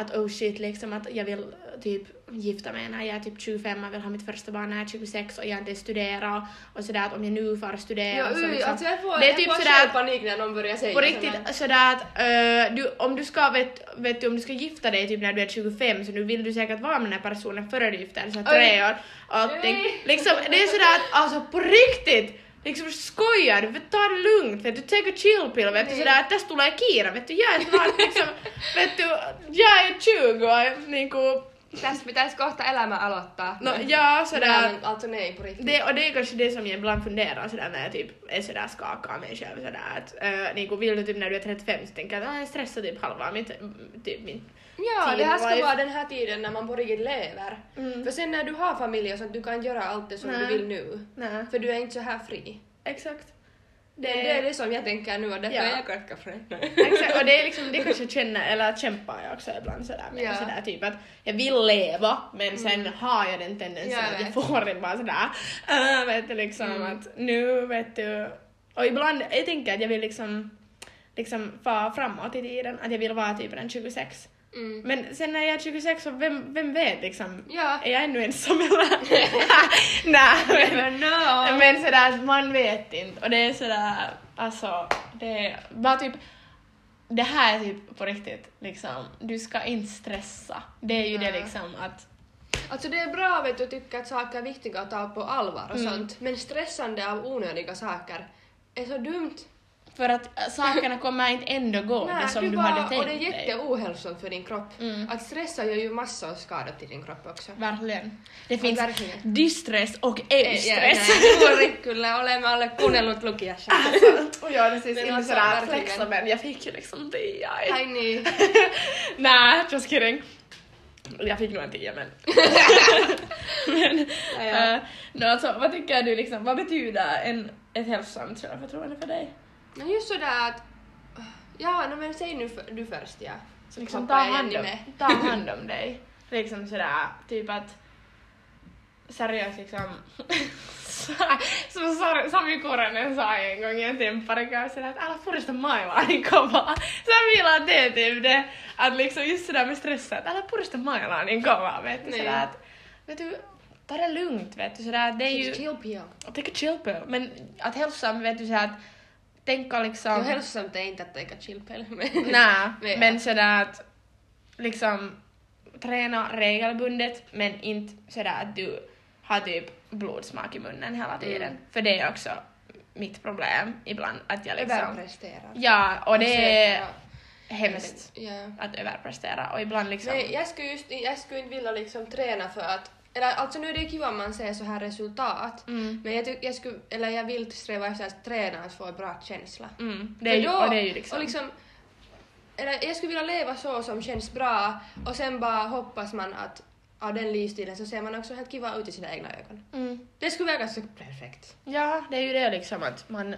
att oh shit liksom att jag vill eh, typ gifta mig när jag är typ 25, jag vill ha mitt första barn när jag är 26 och jag inte studerar och sådär att om jag nu får studera Ja, så liksom, alltså jag får, det är jag typ får sådär panik när någon börjar säga på sådär. riktigt sådär att eh, du, om du ska vet, vet du, om du ska gifta dig typ när du är 25 så nu vill du säkert vara med den här personen före du gifter dig, så tre år och. Nej. Liksom, det är sådär att alltså på riktigt Liksom skojar du? Vet, Ta det lugnt, vet du, take a chill pill, vet du sådär att tässä tulee kiire, vet du, jag är snart liksom, (laughs) vet du, jag är 20 och niinku, Tässä pitäisi kohta elämä aloittaa. no, ja sådär, men alltså nej på riktigt. det, och det är kanske det som jag ibland funderar sådär när jag typ är sådär skakad av mig själv sådär att uh, niinku vill du typ när du är 35 så tänker jag att ah, jag stressar typ halva mitt, typ min Ja, det här ska life. vara den här tiden när man på riktigt lever. Mm. För sen när du har familj och sånt, du kan göra allt det som Nej. du vill nu. Nej, För du är inte så här fri. exakt. Det, det är det som jag tänker nu och därför Ja. är jag fri. Exakt, och det är liksom det (laughs) kanske jag känner, eller kämpar jag också ibland sådär med Ja. sådär typ att jag vill leva men sen har jag den tendensen Ja, jag att jag får det bara sådär, äh, vet du liksom Mm. att nu vet du, och ibland, jag tänker att jag vill liksom liksom fara framåt i tiden, att jag vill vara typ den 26. Mm. Men sen när jag är 26 så vem, vem vet liksom, Ja. är jag ännu ensam eller? (laughs) Nej men, Men sådär, man vet inte och det är sådär, alltså det är bara typ det här är typ på riktigt liksom, du ska inte stressa. Det är ju det Nej. liksom att Alltså det är bra vet du tycka att saker är viktiga att ta på allvar och Mm. sånt, men stressande av onödiga saker är så dumt. För att äh, sakerna kommer inte ändå gå det som du bara, hade tänkt och det är dig. jätteohälsosamt för din kropp. Mm. Att stressa gör ju massor av skada till din kropp också. Verkligen. Det Ja, finns verkligen. distress och Ei, eustress. juuri kyllä olemme alle kuunnellut lukijassa. Alltså, (laughs) och jag är precis inte alltså, sådär flexa men jag fick ju liksom tia. i- Ai niin. Nej, (laughs) just kidding. Jag fick nog en tia men... men (laughs) Ja, ja. eh, no, alltså, vad tycker du liksom, vad betyder en, ett hälsosamt självförtroende för dig? No just sådär att... Ja, no men säg nu för, du först ja. Så liksom ta hand, om, ta (laughs) hand om dig. Liksom sådär, typ att seriöst liksom som Sami Kuronen sa en gång i en sådär att älä purista mailaa niin kovaa. Vill att det är typ att liksom just sådär med stressa, att älä purista mailaa niin kovaa vet du sådär att vet du, ta det lugnt vet du sådär det är ju, Chill pill. take a chill pill, men att hälsosam vet du såhär att tänka liksom Jo, hälsosamt är inte att ta chill pill. Men... Nej, men sådär att liksom träna regelbundet men inte sådär att du har typ blodsmak i munnen hela tiden. Mm. För det är också mitt problem ibland att jag liksom... Överpresterar. Ja, och det är hemskt Ja. att överprestera och ibland liksom... Nej, jag skulle just jag skulle inte vilja liksom träna för att eller alltså nu är det kiva om man ser så här resultat. Mm, Men jag, tyck, jag, skulle, eller jag vill sträva efter att träna att få en bra känsla. mm, det är ju, då- det är ju liksom... Och liksom eller jag skulle vilja leva så som känns bra och sen bara hoppas man att av den livsstilen så ser man också helt kiva ut i sina egna ögon. mm. Det skulle vara ganska perfekt. Ja, det är ju det liksom att man,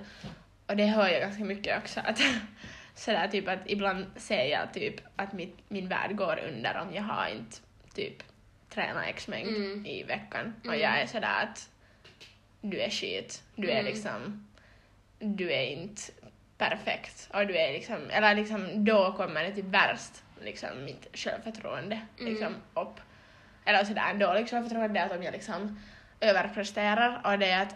och det hör jag ganska mycket också, att (laughs) sådär typ att ibland ser jag typ att mitt, min värld går under om jag har inte typ tränat x mängd Mm. i veckan och Mm. jag är sådär att du är skit, du är Mm. liksom, du är inte perfekt och du är liksom, eller liksom då kommer det till värst liksom mitt självförtroende Mm. liksom upp. Eller sådär en dålig självförtroende är att om jag liksom överpresterar och det är att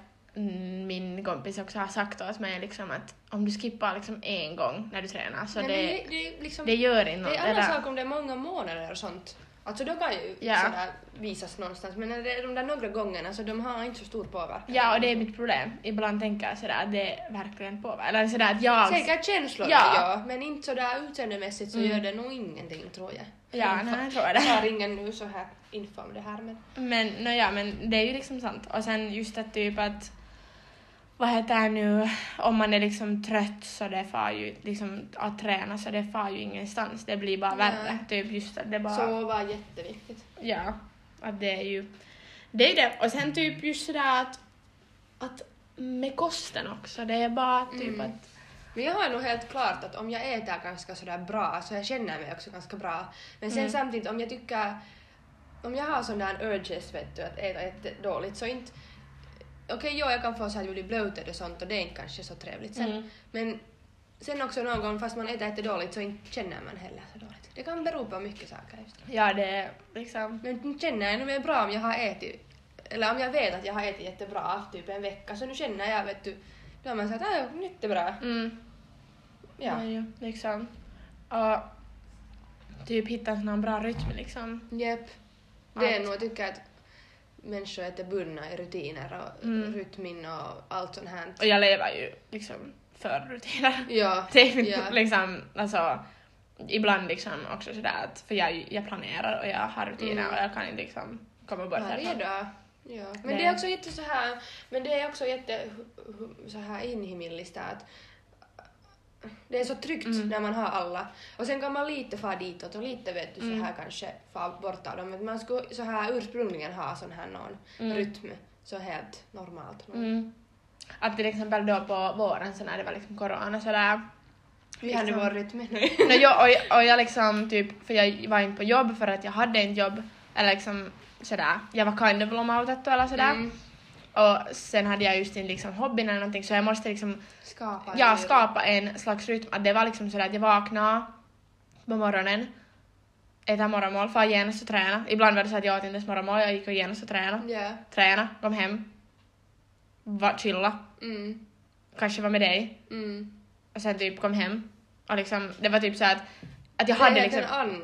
min kompis också har sagt åt mig liksom att om du skippar liksom en gång när du tränar så Men det, det, det, liksom, det gör inte det något. är annan eller- sak om det är många månader och sånt. Alltså då kan ju Ja. sådär visas någonstans men det är de där några gångerna så de har inte så stor påverkan. Ja, och det är mitt problem. Ibland tänker jag sådär att det verkligen påverkar. Eller sådär att jag... Säkert känslorna Ja. ja. men inte sådär utseendemässigt så Mm. gör det nog ingenting tror jag. Ja, nej, jag tror Jag det. har ingen nu så här info om det här men... Men, no, ja, men det är ju liksom sant. Och sen just att typ att vad heter nu, om man är liksom trött så det far ju liksom att träna så det far ju ingenstans. Det blir bara Nej. värre. Typ just att det bara... Sova är jätteviktigt. Ja, att det är ju... Det är det. Och sen typ just sådär att, att med kosten också. Det är bara typ Mm. att... Men jag har nog helt klart att om jag äter ganska sådär bra så jag känner mig också ganska bra. Men sen Mm. samtidigt om jag tycker, om jag har sån där urges vet du att äta jättedåligt så inte Okej, ja, jag kan få så att jag blir bloated och sånt och det är inte kanske så trevligt sen. Mm. Men sen också någon gång, fast man äter jättedåligt så inte känner man heller så dåligt. Det kan bero på mycket saker just. Ja, det är liksom... Men nu känner jag nog bra om jag har ätit, eller om jag vet att jag har ätit jättebra typ en vecka, så nu känner jag, vet du, då har man sagt att ah, jättebra. Mm. Ja. Det är ju liksom... Och typ hitta en sån här bra rytm liksom. Japp. Det är nog, jag tycker att människor är bundna i rutiner och Mm. rytmin och allt sånt här. Och jag lever ju liksom för rutiner. Ja, (laughs) Det är ja. liksom, alltså ibland liksom också sådär att, för jag, jag planerar och jag har rutiner Mm. och jag kan inte liksom komma bort varje härifrån. dag. Ja. Men Det- det är också jätte så här, men det är också jätte så här inhimilliskt att det är så tryggt Mm. när man har alla. Och sen kan man lite fara ditåt och lite vet du Mm. så här kanske fara bort av dem. Men man skulle så här ursprungligen ha sån här någon Mm. rytm. Så helt normalt. Mm. Att till exempel då på våren så när det var liksom corona sådär. Vi hade liksom- vår rytm nu. (laughs) No, jag, och, jag- och jag liksom typ, för jag var inte på jobb för att jag hade inte jobb. Eller liksom sådär, jag var kind of lomautettu eller sådär. Mm. Och sen hade jag just inte liksom hobbyn eller någonting så jag måste liksom Skapa. ja, en- skapa en slags rytm. Att det var liksom sådär att jag vaknade på morgonen, äta morgonmål, far genast och träna. Ibland var det så att jag åt inte ens morgonmål, jag gick och genast och träna. Ja. Träna, kom hem, var, chilla, Mm. kanske var med dig Mm. och sen typ kom hem. Och liksom, det var typ så att, att jag Det hade liksom...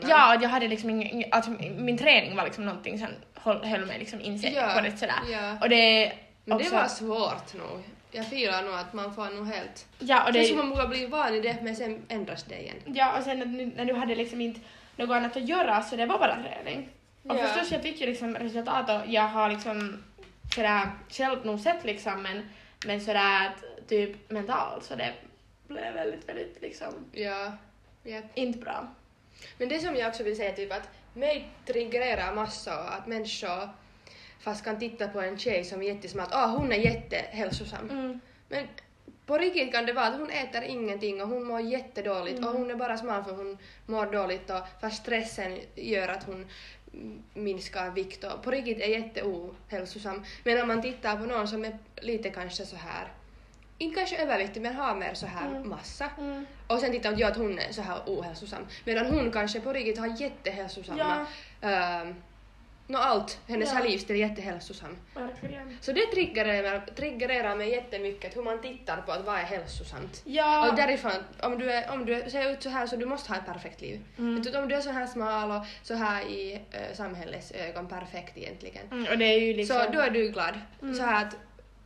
Ja, att jag hade liksom ingen, att min träning var liksom någonting som höll, höll mig liksom inse Ja, på det sådär. ja. Och det Men också, det var svårt nog. Jag filar nog att man får nog helt... Ja, och Det som man börjar bli van i det men sen ändras det igen. ja, och sen nu- när du hade liksom inte något annat att göra så det var bara träning. Och Ja. förstås jag fick ju liksom resultat och jag har liksom sådär själv nog sett liksom men, men sådär typ mentalt så det blev väldigt, väldigt liksom Ja. Japp. inte bra. Men det som jag också vill säga typ att mig triggerar massor att människor fast kan titta på en tjej som är jättesmart, ah hon är jättehälsosam. Mm. Men på riktigt kan det vara att hon äter ingenting och hon mår jättedåligt och hon är bara smal för hon mår dåligt och fast stressen gör att hon mm, minskar vikt och på riktigt är jätteohälsosam. Men om man tittar på någon som är lite kanske så här inte kanske överviktig men har mer så här Mm. massa Mm. och sen tittar man ja, att hon är så här ohälsosam medan hon kanske på riktigt har jättehälsosamma ja. Nå allt, hennes Ja. här livsstil är jättehälsosam. Verkligen. Så det triggerar, triggerar mig jättemycket hur man tittar på att vad är hälsosamt. Ja. Och därifrån, om du, är, om du ser ut så här så du måste ha ett perfekt liv. Mm. Om du är så här smal och så här i äh, samhällets ögon perfekt egentligen. Mm, och det är ju liksom... Så då är du glad. Mm. Så här att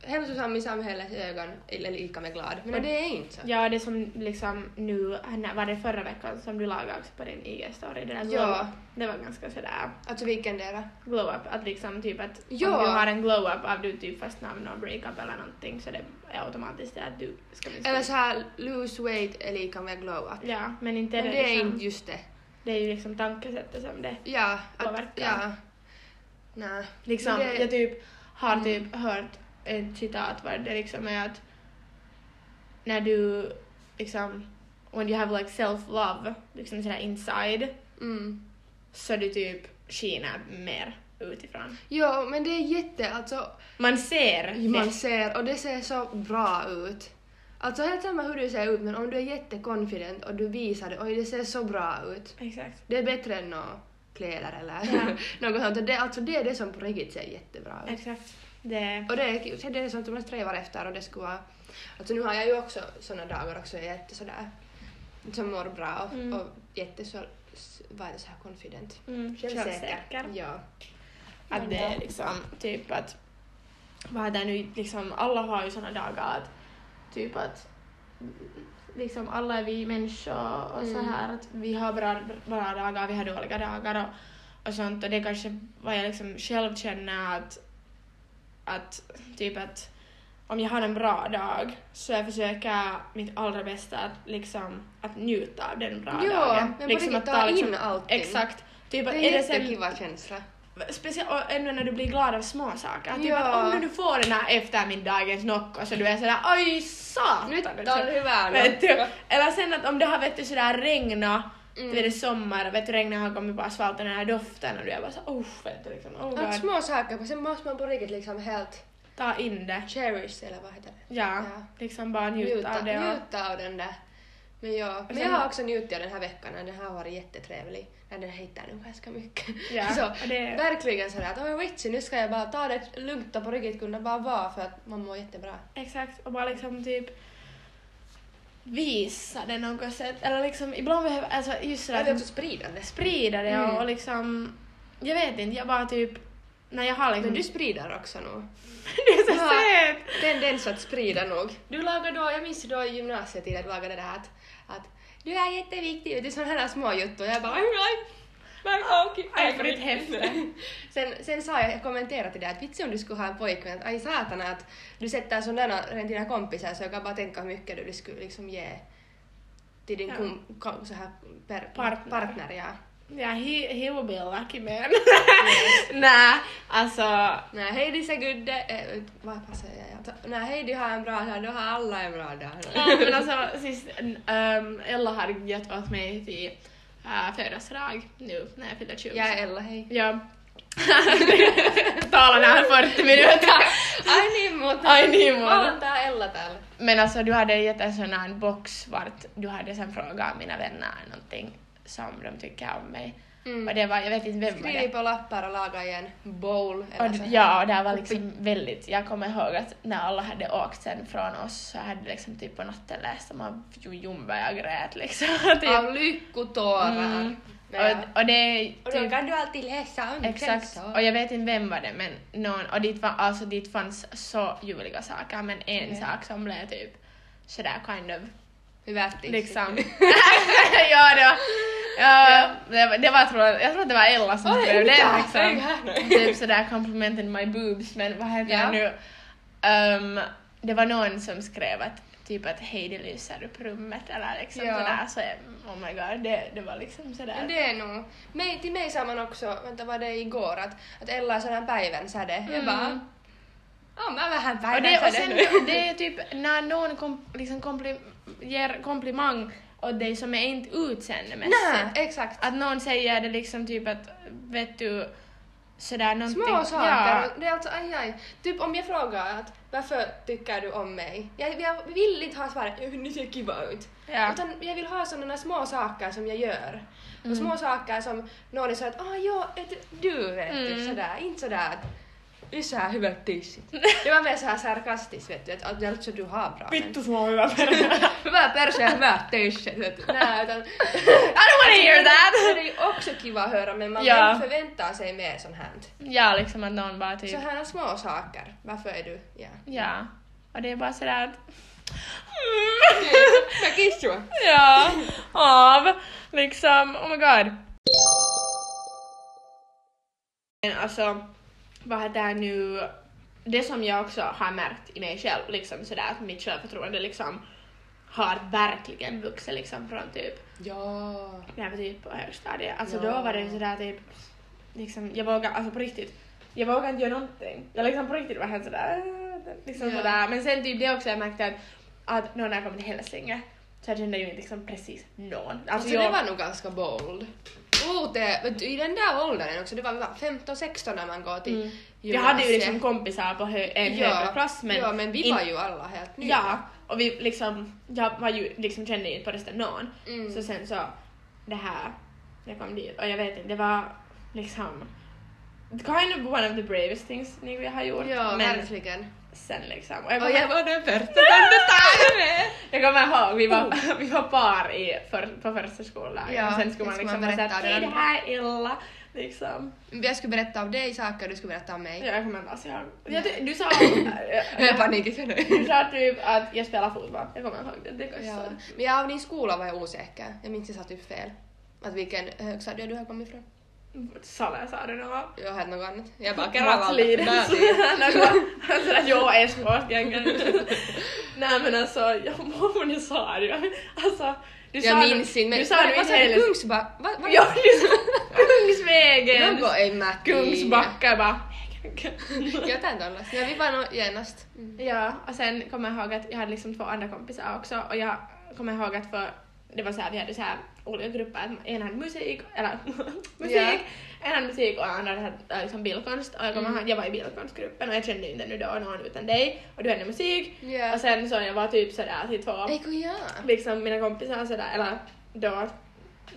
hälsosam i samhällets ögon är lika med glad. Men Mm. det är inte så. Ja, det som liksom nu, var det förra veckan som du lagade också på din IG-story, det där glow Ja. up. Det var ganska sådär Alltså vilken dera? glow up, att liksom typ att Ja. om du har en glow up av du typ fast namn någon breakup eller någonting så det är automatiskt det att du ska minska Eller vikt. så här lose weight är lika med glow up. Ja, men inte Men det, det är liksom, inte just det. det är ju liksom tankesättet som det Ja, att, Påverkar. ja. Nej. liksom, Men det- jag typ har Mm. typ hört ett citat var det liksom är att när du liksom when you have like self-love liksom sådär inside Mm. så du typ skiner mer utifrån. Jo, men det är jätte, alltså Man ser man ser och det ser så bra ut. Alltså helt samma hur du ser ut men om du är jättekonfident och du visar det, oj det ser så bra ut. Exakt. Det är bättre än några kläder eller Ja. (laughs) något sånt. Det, alltså det är det som på riktigt ser jättebra ut. Exakt. Det... Och det är det är det som man strävar efter och det skulle vara... Alltså nu har jag ju också såna dagar också, jag är jätte sådär som mår bra och, Mm. och jätte så, vad är det så här confident. Mm, Självsäker. Ja. Att det är liksom typ att vad är det nu liksom alla har ju såna dagar att typ att liksom alla är vi människor och så Mm. här att vi har bra, bra dagar, vi har dåliga dagar och, och sånt och det är kanske vad jag liksom själv känner att att typ att om jag har en bra dag så jag försöker mitt allra bästa att liksom att njuta av den bra Ja, dagen. på liksom riktigt ta liksom, in allting. Exakt. Typ att Det är sen jättekiva känsla. speciellt ännu när du blir glad av små saker. Typ Ja. att om du får den här eftermiddagens Nocco så du är sådär oj satan. Nyt on hyvä Vet du? nokka. Eller sen att om det har vet du sådär regnat, Mm. det är sommar, vet du regnet har kommit på asfalten, den här doften och du är bara så oh vet du liksom, oh Att god. små saker, sen måste man på riktigt liksom helt Ta in det. cherish eller vad heter det? Ja, Ja. liksom bara njuta, Njuta, av det och, njuta av den där. Men ja, men jag har också njutit av den här veckan och den har varit jättetrevlig. Den hittar nog ganska mycket. Ja, (laughs) så och det- verkligen sådär att oj vitsi, nu ska jag bara ta det lugnt och på riktigt kunna bara vara för att man mår jättebra. Exakt, och bara liksom typ visa det något sätt. Eller liksom ibland behöver, alltså just sådär Det är att också spridande. sprida det Mm. och, och liksom, jag vet inte, jag bara typ, när jag har liksom... Men du sprider också nog. (laughs) du är så Ja. söt! Tendens att sprida nog. Du lagar då, jag minns då i gymnasietiden, du lagade det där att, att du är jätteviktig, det är sådana här små juttor. Jag bara, nej, okej. Aj, för ditt. Sen, sen sa jag, jag kommenterade till det att vitsi om du skulle ha en pojkvän, att aj satan att du sätter sådana rent dina kompisar så jag kan bara tänka hur mycket du skulle liksom ge till din Ja. kom, kom, så här per, Partner. partner ja. Ja, he, he will be a lucky man. Nej, alltså... Nej, Heidi ser äh, vad vad säger jag? Nej, Heidi har en bra dag, då har alla en bra dag. Ja, men alltså sist, um, Ella har gett åt mig till uh, födelsedag nu när jag fyller 20. Jag är Ella, hej. Ja. Talar här 40 minuter. Ai niin muuten. Ai niin muuten. Oon tää Ella täällä. Men alltså du hade gett en sån här box vart du hade sen frågat mina vänner någonting som de tycker om mig. Mm. Och det var, jag vet inte vem var Skriv det. på lappar och laga i en bowl. Och, Eller så. d- ja, och det var liksom väldigt, jag kommer ihåg att när alla hade åkt sen från oss så hade liksom typ på natten läst om av Jumba och grät liksom. (laughs) typ. Av lyckotårar. Mm. Ja. Och, och det Och då typ, kan du alltid läsa om exakt, och jag vet inte vem var det men någon, och dit, var, alltså, dit fanns så ljuvliga saker men en Ja. sak som blev typ sådär kind of Hyvästi. liksom. (laughs) (laughs) ja, det var, ja, det var, det var tror jag, jag tror att det var Ella som skrev det liksom. Typ sådär complimented my boobs men vad heter Ja. det nu? Um, det var någon som skrev att typ att Heidi lyser upp rummet eller liksom Ja. sådär så oh my god det, det var liksom sådär. Men det är nog, mig, till mig sa man också, vänta var det igår, att, att Ella är sån päivän säde. Jag Mm. bara, ja mä vähän och, päivän det, och sen det är typ när någon kom, liksom kompli, ger komplimang åt dig som är inte utseendemässigt. Nej, exakt. Att någon säger det liksom typ att vet du sådär någonting. Små saker. Ja. Det är alltså, aj, aj. Typ om jag frågar att varför tycker du om mig? Jag, jag vill inte ha svaret "Ja, ni ser kiva ut. Ja. Utan jag vill ha sådana små saker som jag gör. Mm. Och små saker som någon så att ah ja, du vet Mm. sådär. Inte sådär att här hyvät tissit. Det var mer så här sarkastiskt vet du, att, att alltså du har bra Vittu sulla on hyvä perhe. (laughs) Hyvä perse ja hyvät tissit. utan, (laughs) I don't wanna hear that! det är också kiva höra men man Ja. förväntar sig mer sånt här. Ja, liksom att någon bara typ... Så här små saker. Varför är du... Ja. Ja. Och det är bara sådär att... Mä kissua. ja, av liksom, oh my god. Alltså, vad heter det nu, det som jag också har märkt i mig själv, liksom sådär att mitt självförtroende liksom har verkligen vuxit liksom från typ, Ja. när jag var typ på högstadiet. Alltså Ja. då var det sådär typ, liksom, jag vågar, alltså på riktigt, jag vågar inte göra någonting. Jag liksom på riktigt var helt sådär, liksom Ja. sådär. Men sen typ det också jag märkte att, att nu när jag kom till Hälsinge så jag kände ju inte liksom precis någon. Alltså, Alltså det jag, var nog ganska bold. Vet du, I den där åldern också, det var 15-16 när man går till mm. jag hade ju liksom kompisar på hö, en ja, högre klass men, ja, men vi var ju alla helt nya. Ja, och vi liksom, jag var ju liksom kände ju inte på resten någon. Mm. Så sen så, det här, jag kom dit och jag vet inte, det var liksom kind of one of the bravest things ni har gjort. Ja, men verkligen. Sen liksom. Och jag Och var den första som du tar med. jag kommer ihåg, vi var, (laughs) vi var par i för, på första skoldagen Ja, och sen skulle man liksom säga hej det. här är illa. Liksom. Jag skulle berätta om dig saker, du skulle berätta om mig. Ja, jag kommer inte alls ihåg. Jag, ty- du sa, (laughs) Jag är panikig (laughs) du sa typ att jag spelar fotboll. Jag kommer ihåg det. Det Ja. så. Men jag av din skola var jag osäker. Jag minns jag sa typ fel. Att vilken högstadie du har kommit ifrån. Sale sa du något. Jag hade något annat. Jag bara Mats Keravalta. Där. Sådär, jag (laughs) är Espåsgängen. (laughs) Nej men alltså, jag vad ni sa det. Alltså, Du Jag sa minns inte, men du sa vad- sa du? Kungsback? Vad? vad- Ja, du sa (laughs) Kungsvägen! Något ei mä tiedä. Kungsbacka bara. Jotain tollasta. Ja vi var nog genast. Mm. Ja, och sen kommer jag ihåg att jag hade liksom två andra kompisar också och jag kommer ihåg att för det var så här, vi hade så här olika grupper, att en hade musik, eller musik, Ja. en hade musik och andra hade liksom bildkonst och jag kommer Mm. jag var i bildkonstgruppen och jag kände inte nu då någon utan dig och du hade musik Ja. och sen så jag var typ sådär till två ja? liksom mina kompisar sådär, eller då,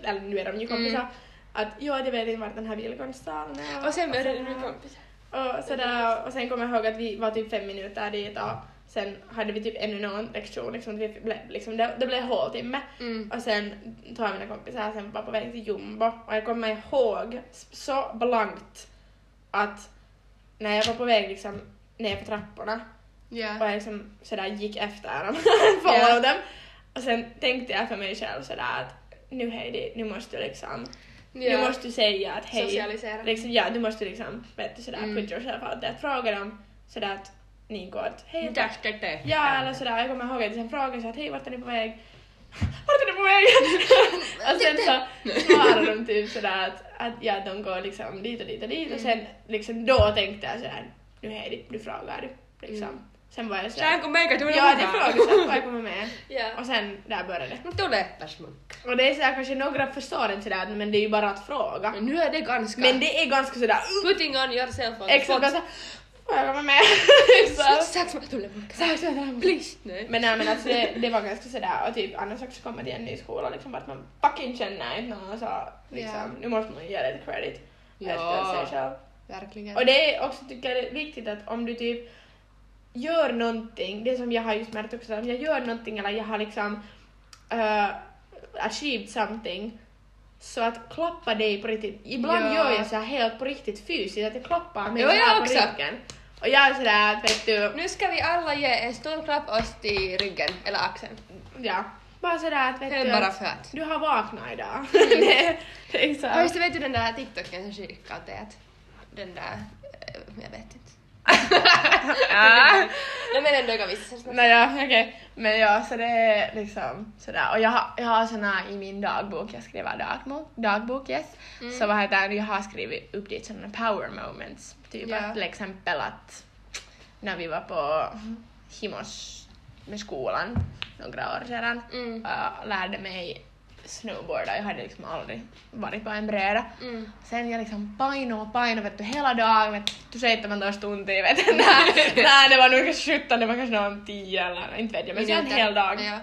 eller nu är de ju kompisar, Mm. att jo, jag vet inte vart den här bildkonstsalen är. Och sen började du kompisar. Och, sådär, och sen kommer jag ihåg att vi var typ fem minuter dit och sen hade vi typ ännu någon lektion, liksom, vi ble, liksom, det, det blev håltimme. Mm. Och sen tog jag mina kompisar och sen var på väg till Jumbo och jag kommer ihåg så blankt att när jag var på väg liksom ner för trapporna och Ja. jag liksom sådär gick efter dem, (laughs) Ja. follow dem. Och sen tänkte jag för mig själv sådär att nu Heidi, nu måste du liksom, nu måste du säga att hej. Socialisera. Liksom, ja, du måste liksom, vet du sådär, Mm. put yourself out there. Fråga dem sådär att ni går att hej. Mitä ska det? Ja, eller sådär, jag kommer ihåg att jag sen frågade så att hej, vart är ni på väg? (laughs) Vart är ni på väg? (laughs) och sen så svarade de typ sådär att, att ja, de går liksom dit och dit och dit och sen liksom då tänkte jag sådär, nu Heidi, du frågar du. Liksom. Mm. Sen var jag Sä sådär, kun meikä tuli ja, de frågade så jag kommer med. Ja. Och sen där började det. Nu tulepas mun. Och det är sådär, kanske några förstår inte sådär, men det är ju bara att fråga. Men nu är det ganska... Men det är ganska sådär, Putting on yourself on the jag komma med? (laughs) jag tulla Please. Nej. Men nej men alltså det, det var ganska sådär och typ annars också komma till en ny skola liksom att man fucking känner inte någon så liksom, Ja. nu måste man ge lite credit Ja. efter sig själv. Verkligen. Och det är också tycker jag det är viktigt att om du typ gör någonting, det som jag har just märkt också, om jag gör någonting eller jag har liksom uh, achieved something så att klappa dig på riktigt. Ibland Ja. gör jag så här helt på riktigt fysiskt, att jag klappar mig så jag på också. ryggen. Och jag är sådär vet du, Nu ska vi alla ge en stor klapp oss till ryggen, eller axeln. ja, bara sådär att vet Det du, bara att för att. du har vaknat idag. (laughs) det, det är så. Ja, just det, vet du den där TikToken som skickade till att den där, eh, jag vet inte. (laughs) Ja. Nej men ändå jag visste. Nej, ja, okej. Men ja, så det är liksom sådär. Och jag har, jag har såna i min dagbok, jag skriver dagbok, dagbok yes. Mm. Så vad heter det, jag har skrivit upp dit sådana power moments. Typ Ja. att till exempel att när vi var på Himos med skolan några år sedan Mm. uh, lärde mig snowboarda. Jag hade liksom aldrig varit på en bräda. Mm. Sen jag liksom paino och paino vet du, hela dagen, vet du, 17 tuntia vet du. (laughs) Nej, nej, det var nog kanske 17, det var kanske någon 10 eller inte vet jag, men så en hel dag. Ja.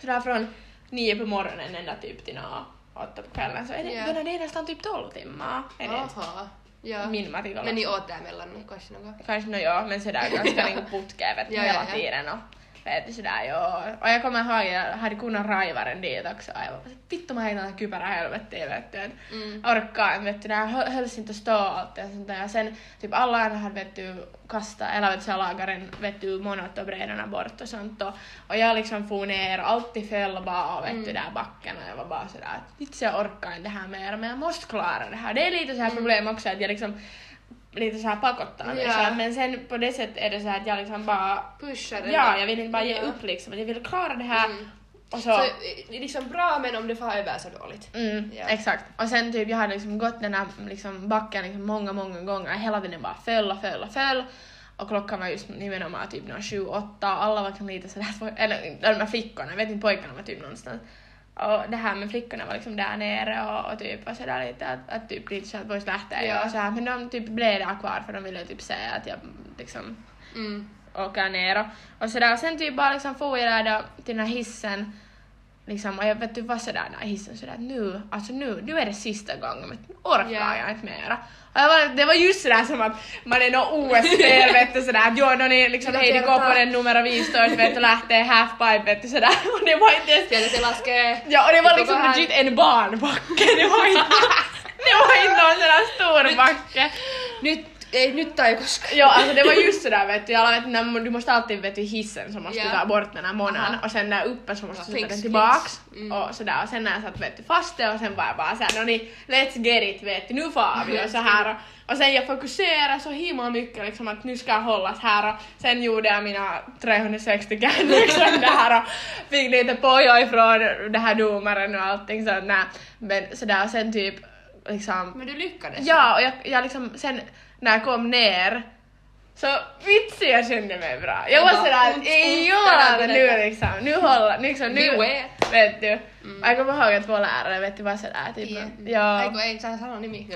Så där från 9 på morgonen ända typ till nå 8 på kvällen så är det, Ja. då är det nästan typ 12 timmar. Är det Aha. Ja. min matikolla. Men ni åt däremellan kanske något? Kanske no, ja, men sådär (laughs) ganska niinku putkeen vet ja, hela ja. tiden och vet du sådär ja. Och jag kommer ihåg jag hade kunnat raivaren dit också och jag var vittu mä heitän kypärä helvettiin vet du. et Mm. orkkaa en vet du, nää hö- hölls inte stå alltid och sånt där. Och sen typ alla andra hade vet du kastat, eller vet du, så lagaren vet du monot och brädorna bort och sånt och, och jag liksom for ner och alltid föll bara vet du Mm. där backen och jag var bara sådär att vitsi jag orkar inte det här mer men jag måste klara det här. Det är lite så här Mm. problem också att jag liksom lite så här pakottar mig Ja. själv men sen på det sättet är det så att jag liksom bara Pushar den Ja, jag vill inte bara ge Ja. upp liksom, jag vill klara det här Mm. och Så eh, liksom bra men om det får över så dåligt. Mm, Ja. exakt. Och sen typ jag hade liksom gått den här liksom backen liksom många, många gånger. Hela tiden bara föll och föll och föll. Och klockan var just nimenomaan typ någon sju, åtta och alla var liksom lite sådär, (laughs) eller de här flickorna, jag vet inte pojkarna var typ någonstans. Och det här med flickorna var liksom där nere och, och typ var sådär lite att, att typ lite så att lähtee Ja. och så här. Men de typ blev där kvar för de ville typ säga att jag liksom Mm. åka ner och, och sådär. Och sen typ bara liksom for jag där då till den här hissen liksom, och jag vet du var sådär där i hissen sådär att nu, alltså nu, nu är det sista gången, men orkar Ja. jag inte mera. Och jag var, det var just sådär som att man är nå OS-spel (laughs) vet du sådär att jo, no, ni liksom hej, ni går på den numero 15 vet du, (laughs) lähtee halfpipe vet du sådär (laughs) och det var inte ens se laskee. Ja, och det var liksom legit en barnbacke, det var inte, det var inte någon sån där stor backe. Nyt Ei nyt tai koskaan. Ja alltså det var just sådär vet du, alla vet, när, du måste alltid vet du, hissen så måste du ta bort den här monan Aha. och sen där uppe så måste du sätta den tillbaks. Mm. och sådär och sen när jag satt vet du, fast det och sen var jag bara såhär no ni, let's get it vet du, nu far vi och så här och, och sen jag fokuserade så himla mycket liksom att nu ska jag hållas här och sen gjorde jag mina 360 kan liksom där och fick lite pojo ifrån det här domaren och allting sånt men sådär och sen typ liksom Men du lyckades. Ja, och jag, jag liksom sen när jag kom ner så vitsi jag kände mig bra. Jag var sådär, ont, ja nu det där." liksom, nu håller, liksom nu vet. du. Mm. Jag kommer ihåg att vår lärare vet du var sådär typ, Ei ja. kun ei saa sanoa nimi.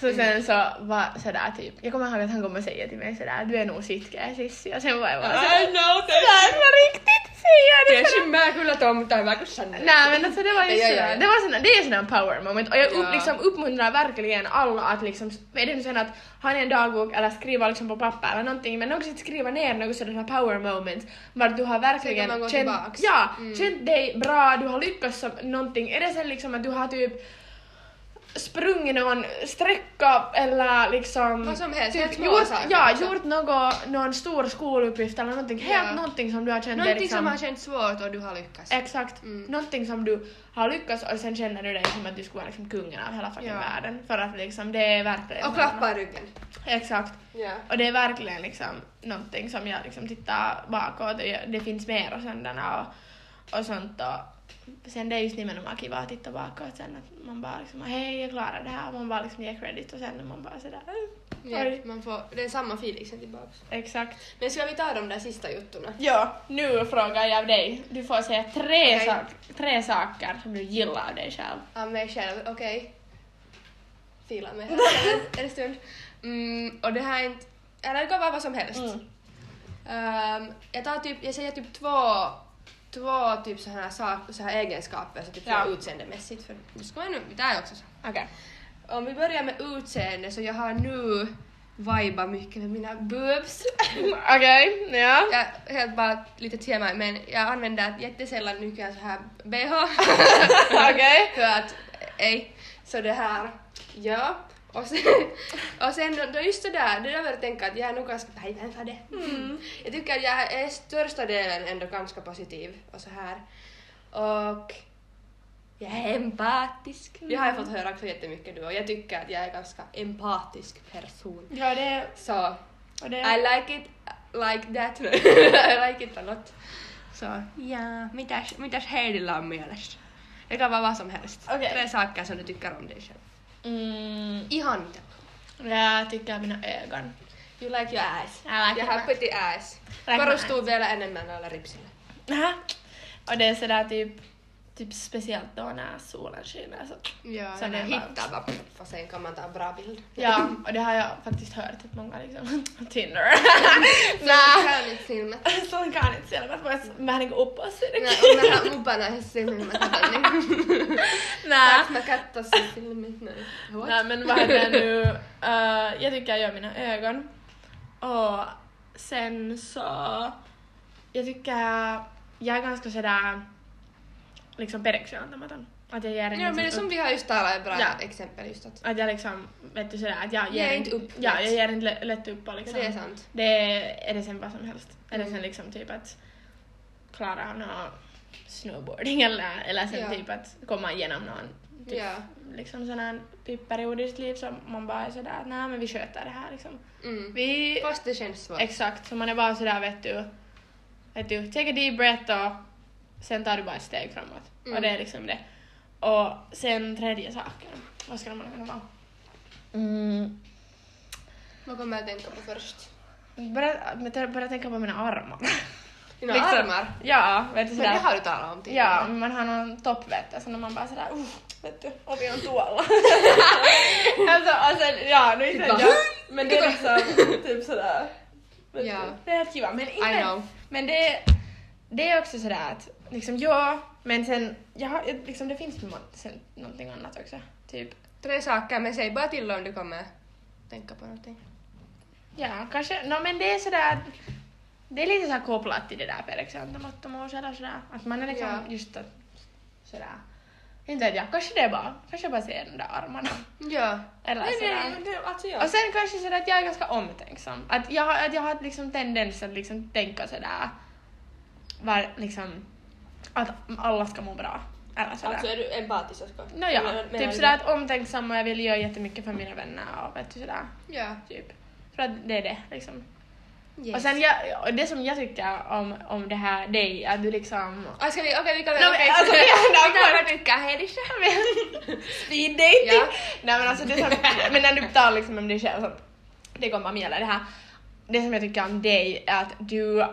Så sen så var sådär typ, jag kommer ihåg att han kommer säga till mig sådär, du är nog sitkeä Sissi och sen var jag bara sådär, know sådär på riktigt säger det Tiesin mä kyllä tuon, tai mä kyllä. Nej men alltså det var ju Ja, sådär, det var sådär, det är sådär en power moment. Och jag upp, Ja. liksom uppmuntrar verkligen alla att liksom, är det nu sen att ha en dagbok eller skriva liksom på papper eller någonting men också att skriva ner något sådana power moments vart du har verkligen känt, ja, Mm. känt dig bra, du har lyckats som någonting, är det sen liksom att du har typ sprungit någon sträcka eller liksom Vad som helst, helt små gjort, saker ja, också. gjort något, någon stor skoluppgift eller någonting, helt Ja. någonting som du har känt Någonting liksom, som har känts svårt och du har lyckats. Exakt. Mm. Någonting som du har lyckats och sen känner du dig som att du skulle vara liksom kungen av hela fucking Ja. världen. För att liksom det är verkligen... Och klappa ryggen. Exakt. Ja. Och det är verkligen liksom någonting som jag liksom tittar bakåt och det finns mer och sådana och, och sånt och sen det är just nimenomaan kiva att titta bakåt sen att man bara liksom hej jag klarar det här och man bara liksom ger credit och sen är man bara sådär "Äh, Ja, man får, det är samma feeling sen tillbaks. Exakt. Men ska vi ta de där sista juttorna? Ja, nu frågar jag dig. Du får säga tre, Okej. sak, tre saker som du gillar av dig själv. Av mig själv, okej. Fila mig här (laughs) en, stund. Mm, och det här är inte, eller det kan vara vad som helst. Mm. Ehm, jag tar typ, jag säger typ två, två typ så här, sak, så här egenskaper, så typ Ja. utseendemässigt, för nu ska man nu, det är också så. Okej. Om vi börjar med utseende så jag har nu vibat mycket med mina boobs. (laughs) Okej, ja. jag helt bara lite TMI men jag använder jättesällan nyckeln så här bh. (laughs) Okej. För att, ej. Så det här, ja. Och sen, (laughs) och sen då- just det där, det där var att tänka att jag är nog ganska päivän för det. Mm. (laughs) Jag tycker att jag är största delen ändå ganska positiv och så här. Och jag är empatisk. Det har jag fått höra också jättemycket nu och jag tycker att jag är ganska empatisk person. Ja, det... Så Och det I like it like that. (laughs) I like it a lot. Så ja, mitäs, mitäs Heidillä on mielestä? Det kan vara vad som helst. Okej. Tre saker som du tycker om dig själv. Mm, Ihan mitä. jag tycker mina ögon. You like your ass. I like jag har pretty ass. Like Korostuu vielä enemmän noilla ripsillä. Aha. Och det är sådär typ, typ speciellt då när solen skiner så. Ja, Så det är hittar bara pff, och sen kan man ta en bra bild. Ja, och det har jag faktiskt hört att många liksom, Tinder. Så Nää. kan inte filmet. Sån kan inte siellä, mä vois vähän niinku uppoa sinne. Nej, och han mobbar när jag filmet. Nää. Saanko mä katsoa sen filmin? Nej. Nej men vad är det nu? Uh, jag tycker jag gör mina ögon. Och sen så... Jag tycker jag är ganska sådär liksom periksi-antamaton. Att jag ger en Ja men det är liksom som upp. vi har just talat ett bra Ja. exempel just att Att jag liksom, vet du sådär att jag Ger ger inte upp Ja, lätt. jag ger inte lä- lätt upp och liksom. det är sant. Det är det sen vad som helst. Är det sen Mm. liksom typ att klara någon snowboarding eller, eller sen Ja. typ att komma igenom någon typ, Ja. liksom sån här typ period i sitt liv som man bara är sådär att nej men vi sköter det här liksom. Mm. Vi, Fast det känns svårt. exakt, så man är bara sådär vet du, vet du, take a deep breath och sen tar du bara ett steg framåt. Mm. Och det är liksom det. Och sen tredje saken, vad ska man kunna vara? Mm, Vad kommer jag tänka på först? börja, börja tänka på mina armar. Dina Liksom, armar? Ja, vet du Men sådär. det har du talat om tidigare. Ja, men man har någon topp vet du, så när man bara sådär uh, vet du, och vi har en toala. (laughs) alltså, alltså, ja, nu inte Bara, jag, men det är liksom typ sådär. vet Ja. du. Det är helt kiva, men I inte, know. men det, det är också sådär att liksom ja, men sen, jag har, liksom det finns sen någonting annat också. Typ, Tre saker, men säg bara till om du kommer tänka på någonting. ja, kanske, no men det är sådär det är lite såhär kopplat till det där perexantamattomuus eller sådär, att man är liksom Ja. just att, sådär Inte vet jag, kanske det är bara, kanske bara ser de där armarna. Ja. Eller Nej, sådär. nej, det, alltså ja. Och sen kanske sådär att jag är ganska omtänksam. Att jag, att jag har liksom tendens att liksom tänka sådär, var, liksom, att alla ska må bra. Eller sådär. Alltså är du empatisk också? No, ja, Menar- menar typ sådär att omtänksam och jag vill göra jättemycket för mina vänner och vet du sådär. Ja. Typ. För att det är det liksom. Yes. Och sen jag, och det som jag tycker om, om det här dig, att du liksom... Ah, ska vi, okej vi kan No, men okej. alltså, vi kan väl tycka Heidi Speed dating! Ja. Nej men alltså det som, men när du talar liksom om dig själv så det kommer mig gälla det här. Det som jag tycker om dig är att du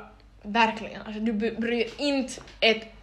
verkligen, alltså du bry- bryr inte ett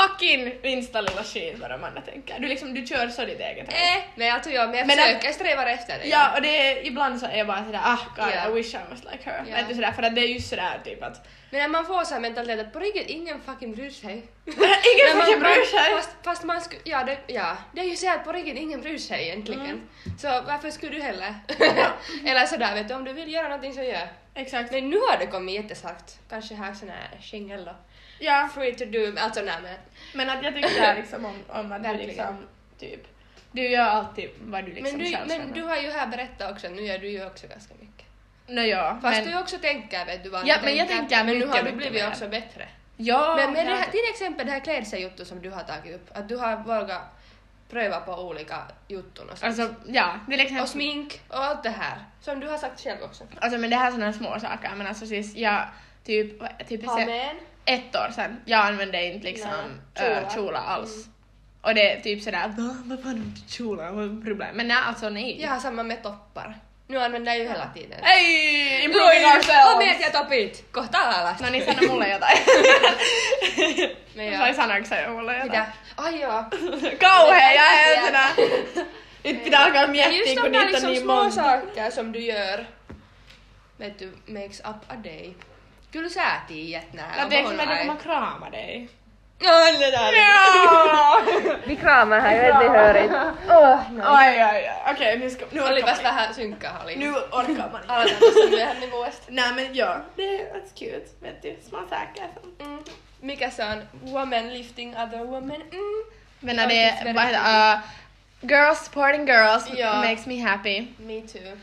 fucking minsta lilla skit vad de andra tänker. Du liksom, du kör så ditt eget race. Eh, men alltså ja, men jag Men försöker, att- jag strävar efter det. Ja, och det är, ibland så är jag bara sådär ah god Ja. I wish I was like her. Ja. Du sådär, för att det är just sådär typ att Men när man får så här mentalitet att på riktigt ingen fucking bryr sig. (laughs) ingen man- fucking bryr sig. Fast, fast man skulle, ja det, ja det är ju så att på riktigt ingen bryr sig egentligen. Mm. Så varför skulle du heller? (laughs) Eller sådär vet du, om du vill göra någonting så gör. Exakt. Men nu har det kommit jättesagt, kanske här sån här singel då. Ja, Free to do, alltså nej men. men att jag tycker (laughs) liksom om, om att du Verkligen. liksom typ du gör alltid vad du liksom men du, själv men känner. du har ju här berättat också, nu gör du ju också ganska mycket. No, ja, Fast men, du också tänker vet du vad Ja, du men jag tänker Men nu mycket, har du mycket blivit också bättre. ja, men med det här, till exempel det här klädseljutton som du har tagit upp, att du har vågat pröva på olika jutton och sånt. Alltså, ja, till exempel. och smink och allt det här, som du har sagt själv också. Alltså men det här är sådana små saker men alltså siis jag typ, typ med. Ett år sedan, jag använde inte liksom Nej, äh, alls. Mm. Och det är typ sådär, va, vad fan är det kjolar, vad är problem? Men nej alltså nej. Jag har samma med toppar. Nu använder jag ju hela tiden. Hej! Improving Kom ourselves! igen jag topit! Kohta alas! No niin, sano mulle jotain. Men Sai ja. sanoiko sä mulle jotain? Mitä? Ai joo. Kauhea, jag är Ja. sådär. Nyt pitää alkaa miettiä, just kun de där niitä on liksom niin små monta. saker som du gör, vet du, makes up a day. Kyllä sä tiedät nää. No tiedätkö mä kun mä kraama dig? No, det där. Ja! Vi kramar här, jag vet ni hör inte. Oh, Ai ai ai, okej nu ska, nu orkar Olipas vähän synkkä oli. Nu orkar man inte. (laughs) Aloitetaan tuosta myöhemmin nivåesta. Nej men ja, det är that's cute. Vet du, små saker. Mm. Mikä se on? Woman lifting other woman. Mm. Men när det det är är, vad heter Girls supporting girls Ja. makes me happy. Me too.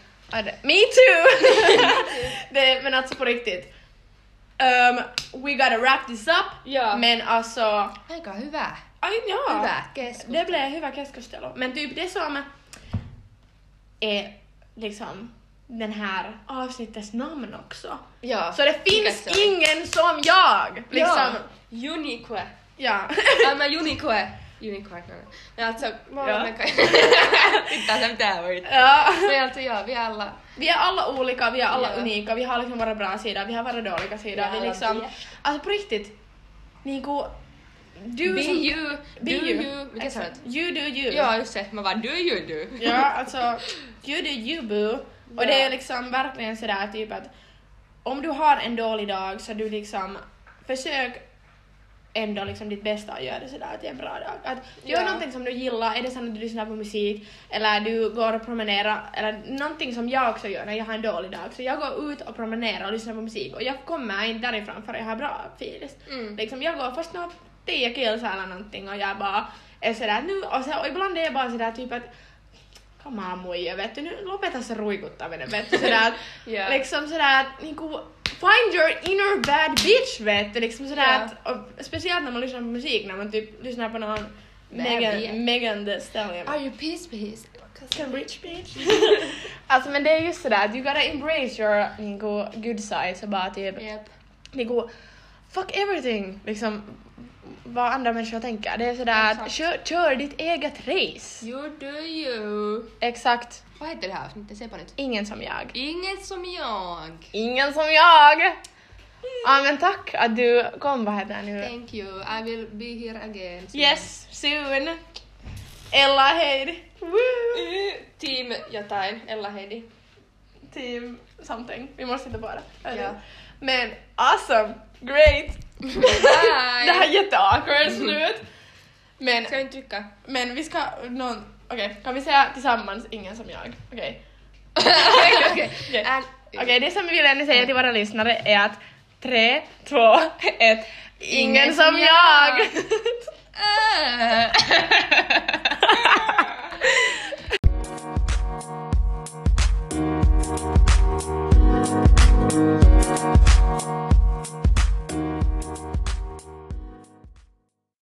Me too! (laughs) det, (laughs) men alltså på riktigt. Um, we gotta wrap this up. Ja. Men alltså, Aika hyvä. aj, ja. Hyvä keskustelu. Det blev hyvä keskustelu. Men typ det som är liksom den här avsnittets namn också. Ja. Så det finns ingen som jag! Liksom, Ja. Unique. ja. I'm a unique. (laughs) Unicorn. Men alltså, Ja. med Pitää se mitä voit. ja. Men alltså ja, vi alla. Vi är alla olika, vi är alla Ja. unika, vi har liksom våra bra sidor, vi har våra dåliga sidor. Vi är liksom, bäst. alltså på riktigt, niinku, du Be som... you, Be do you. you. Mikä sä olet? You do you. Ja, just det. Man bara do you do. Ja, (laughs) alltså, you do you boo. Och Ja. det är liksom verkligen sådär typ att om du har en dålig dag så du liksom försök ändå liksom ditt bästa att göra det sådär till en bra dag. Att gör Ja. någonting som du gillar, är det så att du lyssnar på musik eller du går och promenerar eller någonting som jag också gör när jag har en dålig dag. Så jag går ut och promenerar och lyssnar på musik och jag kommer inte därifrån förrän jag har bra filis. Mm. Liksom jag går först några tio kilsar eller någonting och jag bara är sådär nu och, så, och ibland är jag bara sådär typ att Come on muija, vet du, nu lopeta se ruikuttaminen, vet du, sådär (laughs) Ja. liksom sådär niinku, find your inner bad bitch, vet du, liksom sådär Ja. att, speciellt när man lyssnar på musik, när man typ lyssnar på någon Megan. Megan Thee Stallion. Are you peace peace? Some rich bitch. (laughs) alltså men det är just sådär att you gotta embrace your niinku, good side, så bara typ Yep. niinku, fuck everything, liksom vad andra människor tänker. Det är sådär att Exakt. kör, kör ditt eget race. You do you. Exakt. Vad heter det här avsnittet? Säg på nytt. Ingen som jag. Inget som jag. Ingen som jag! Ja men tack att du kom, vad heter det nu? Thank you. I will be here again. soon. Yes, soon! Ella Heidi! Woo! Team jotain. Ella Heidi. Team something. Vi måste hitta på det. Ja. Men awesome! Great! (laughs) Det här är jätteawkward slut. Men, Ska vi inte trycka? men vi ska, någon, Okej, okay, kan vi säga tillsammans ingen som jag? Okej. Okay. (laughs) Okej, okay, det som vi vill ännu säga till våra lyssnare är att tre, två, ett. Ingen, som jag! jag. (laughs) (laughs)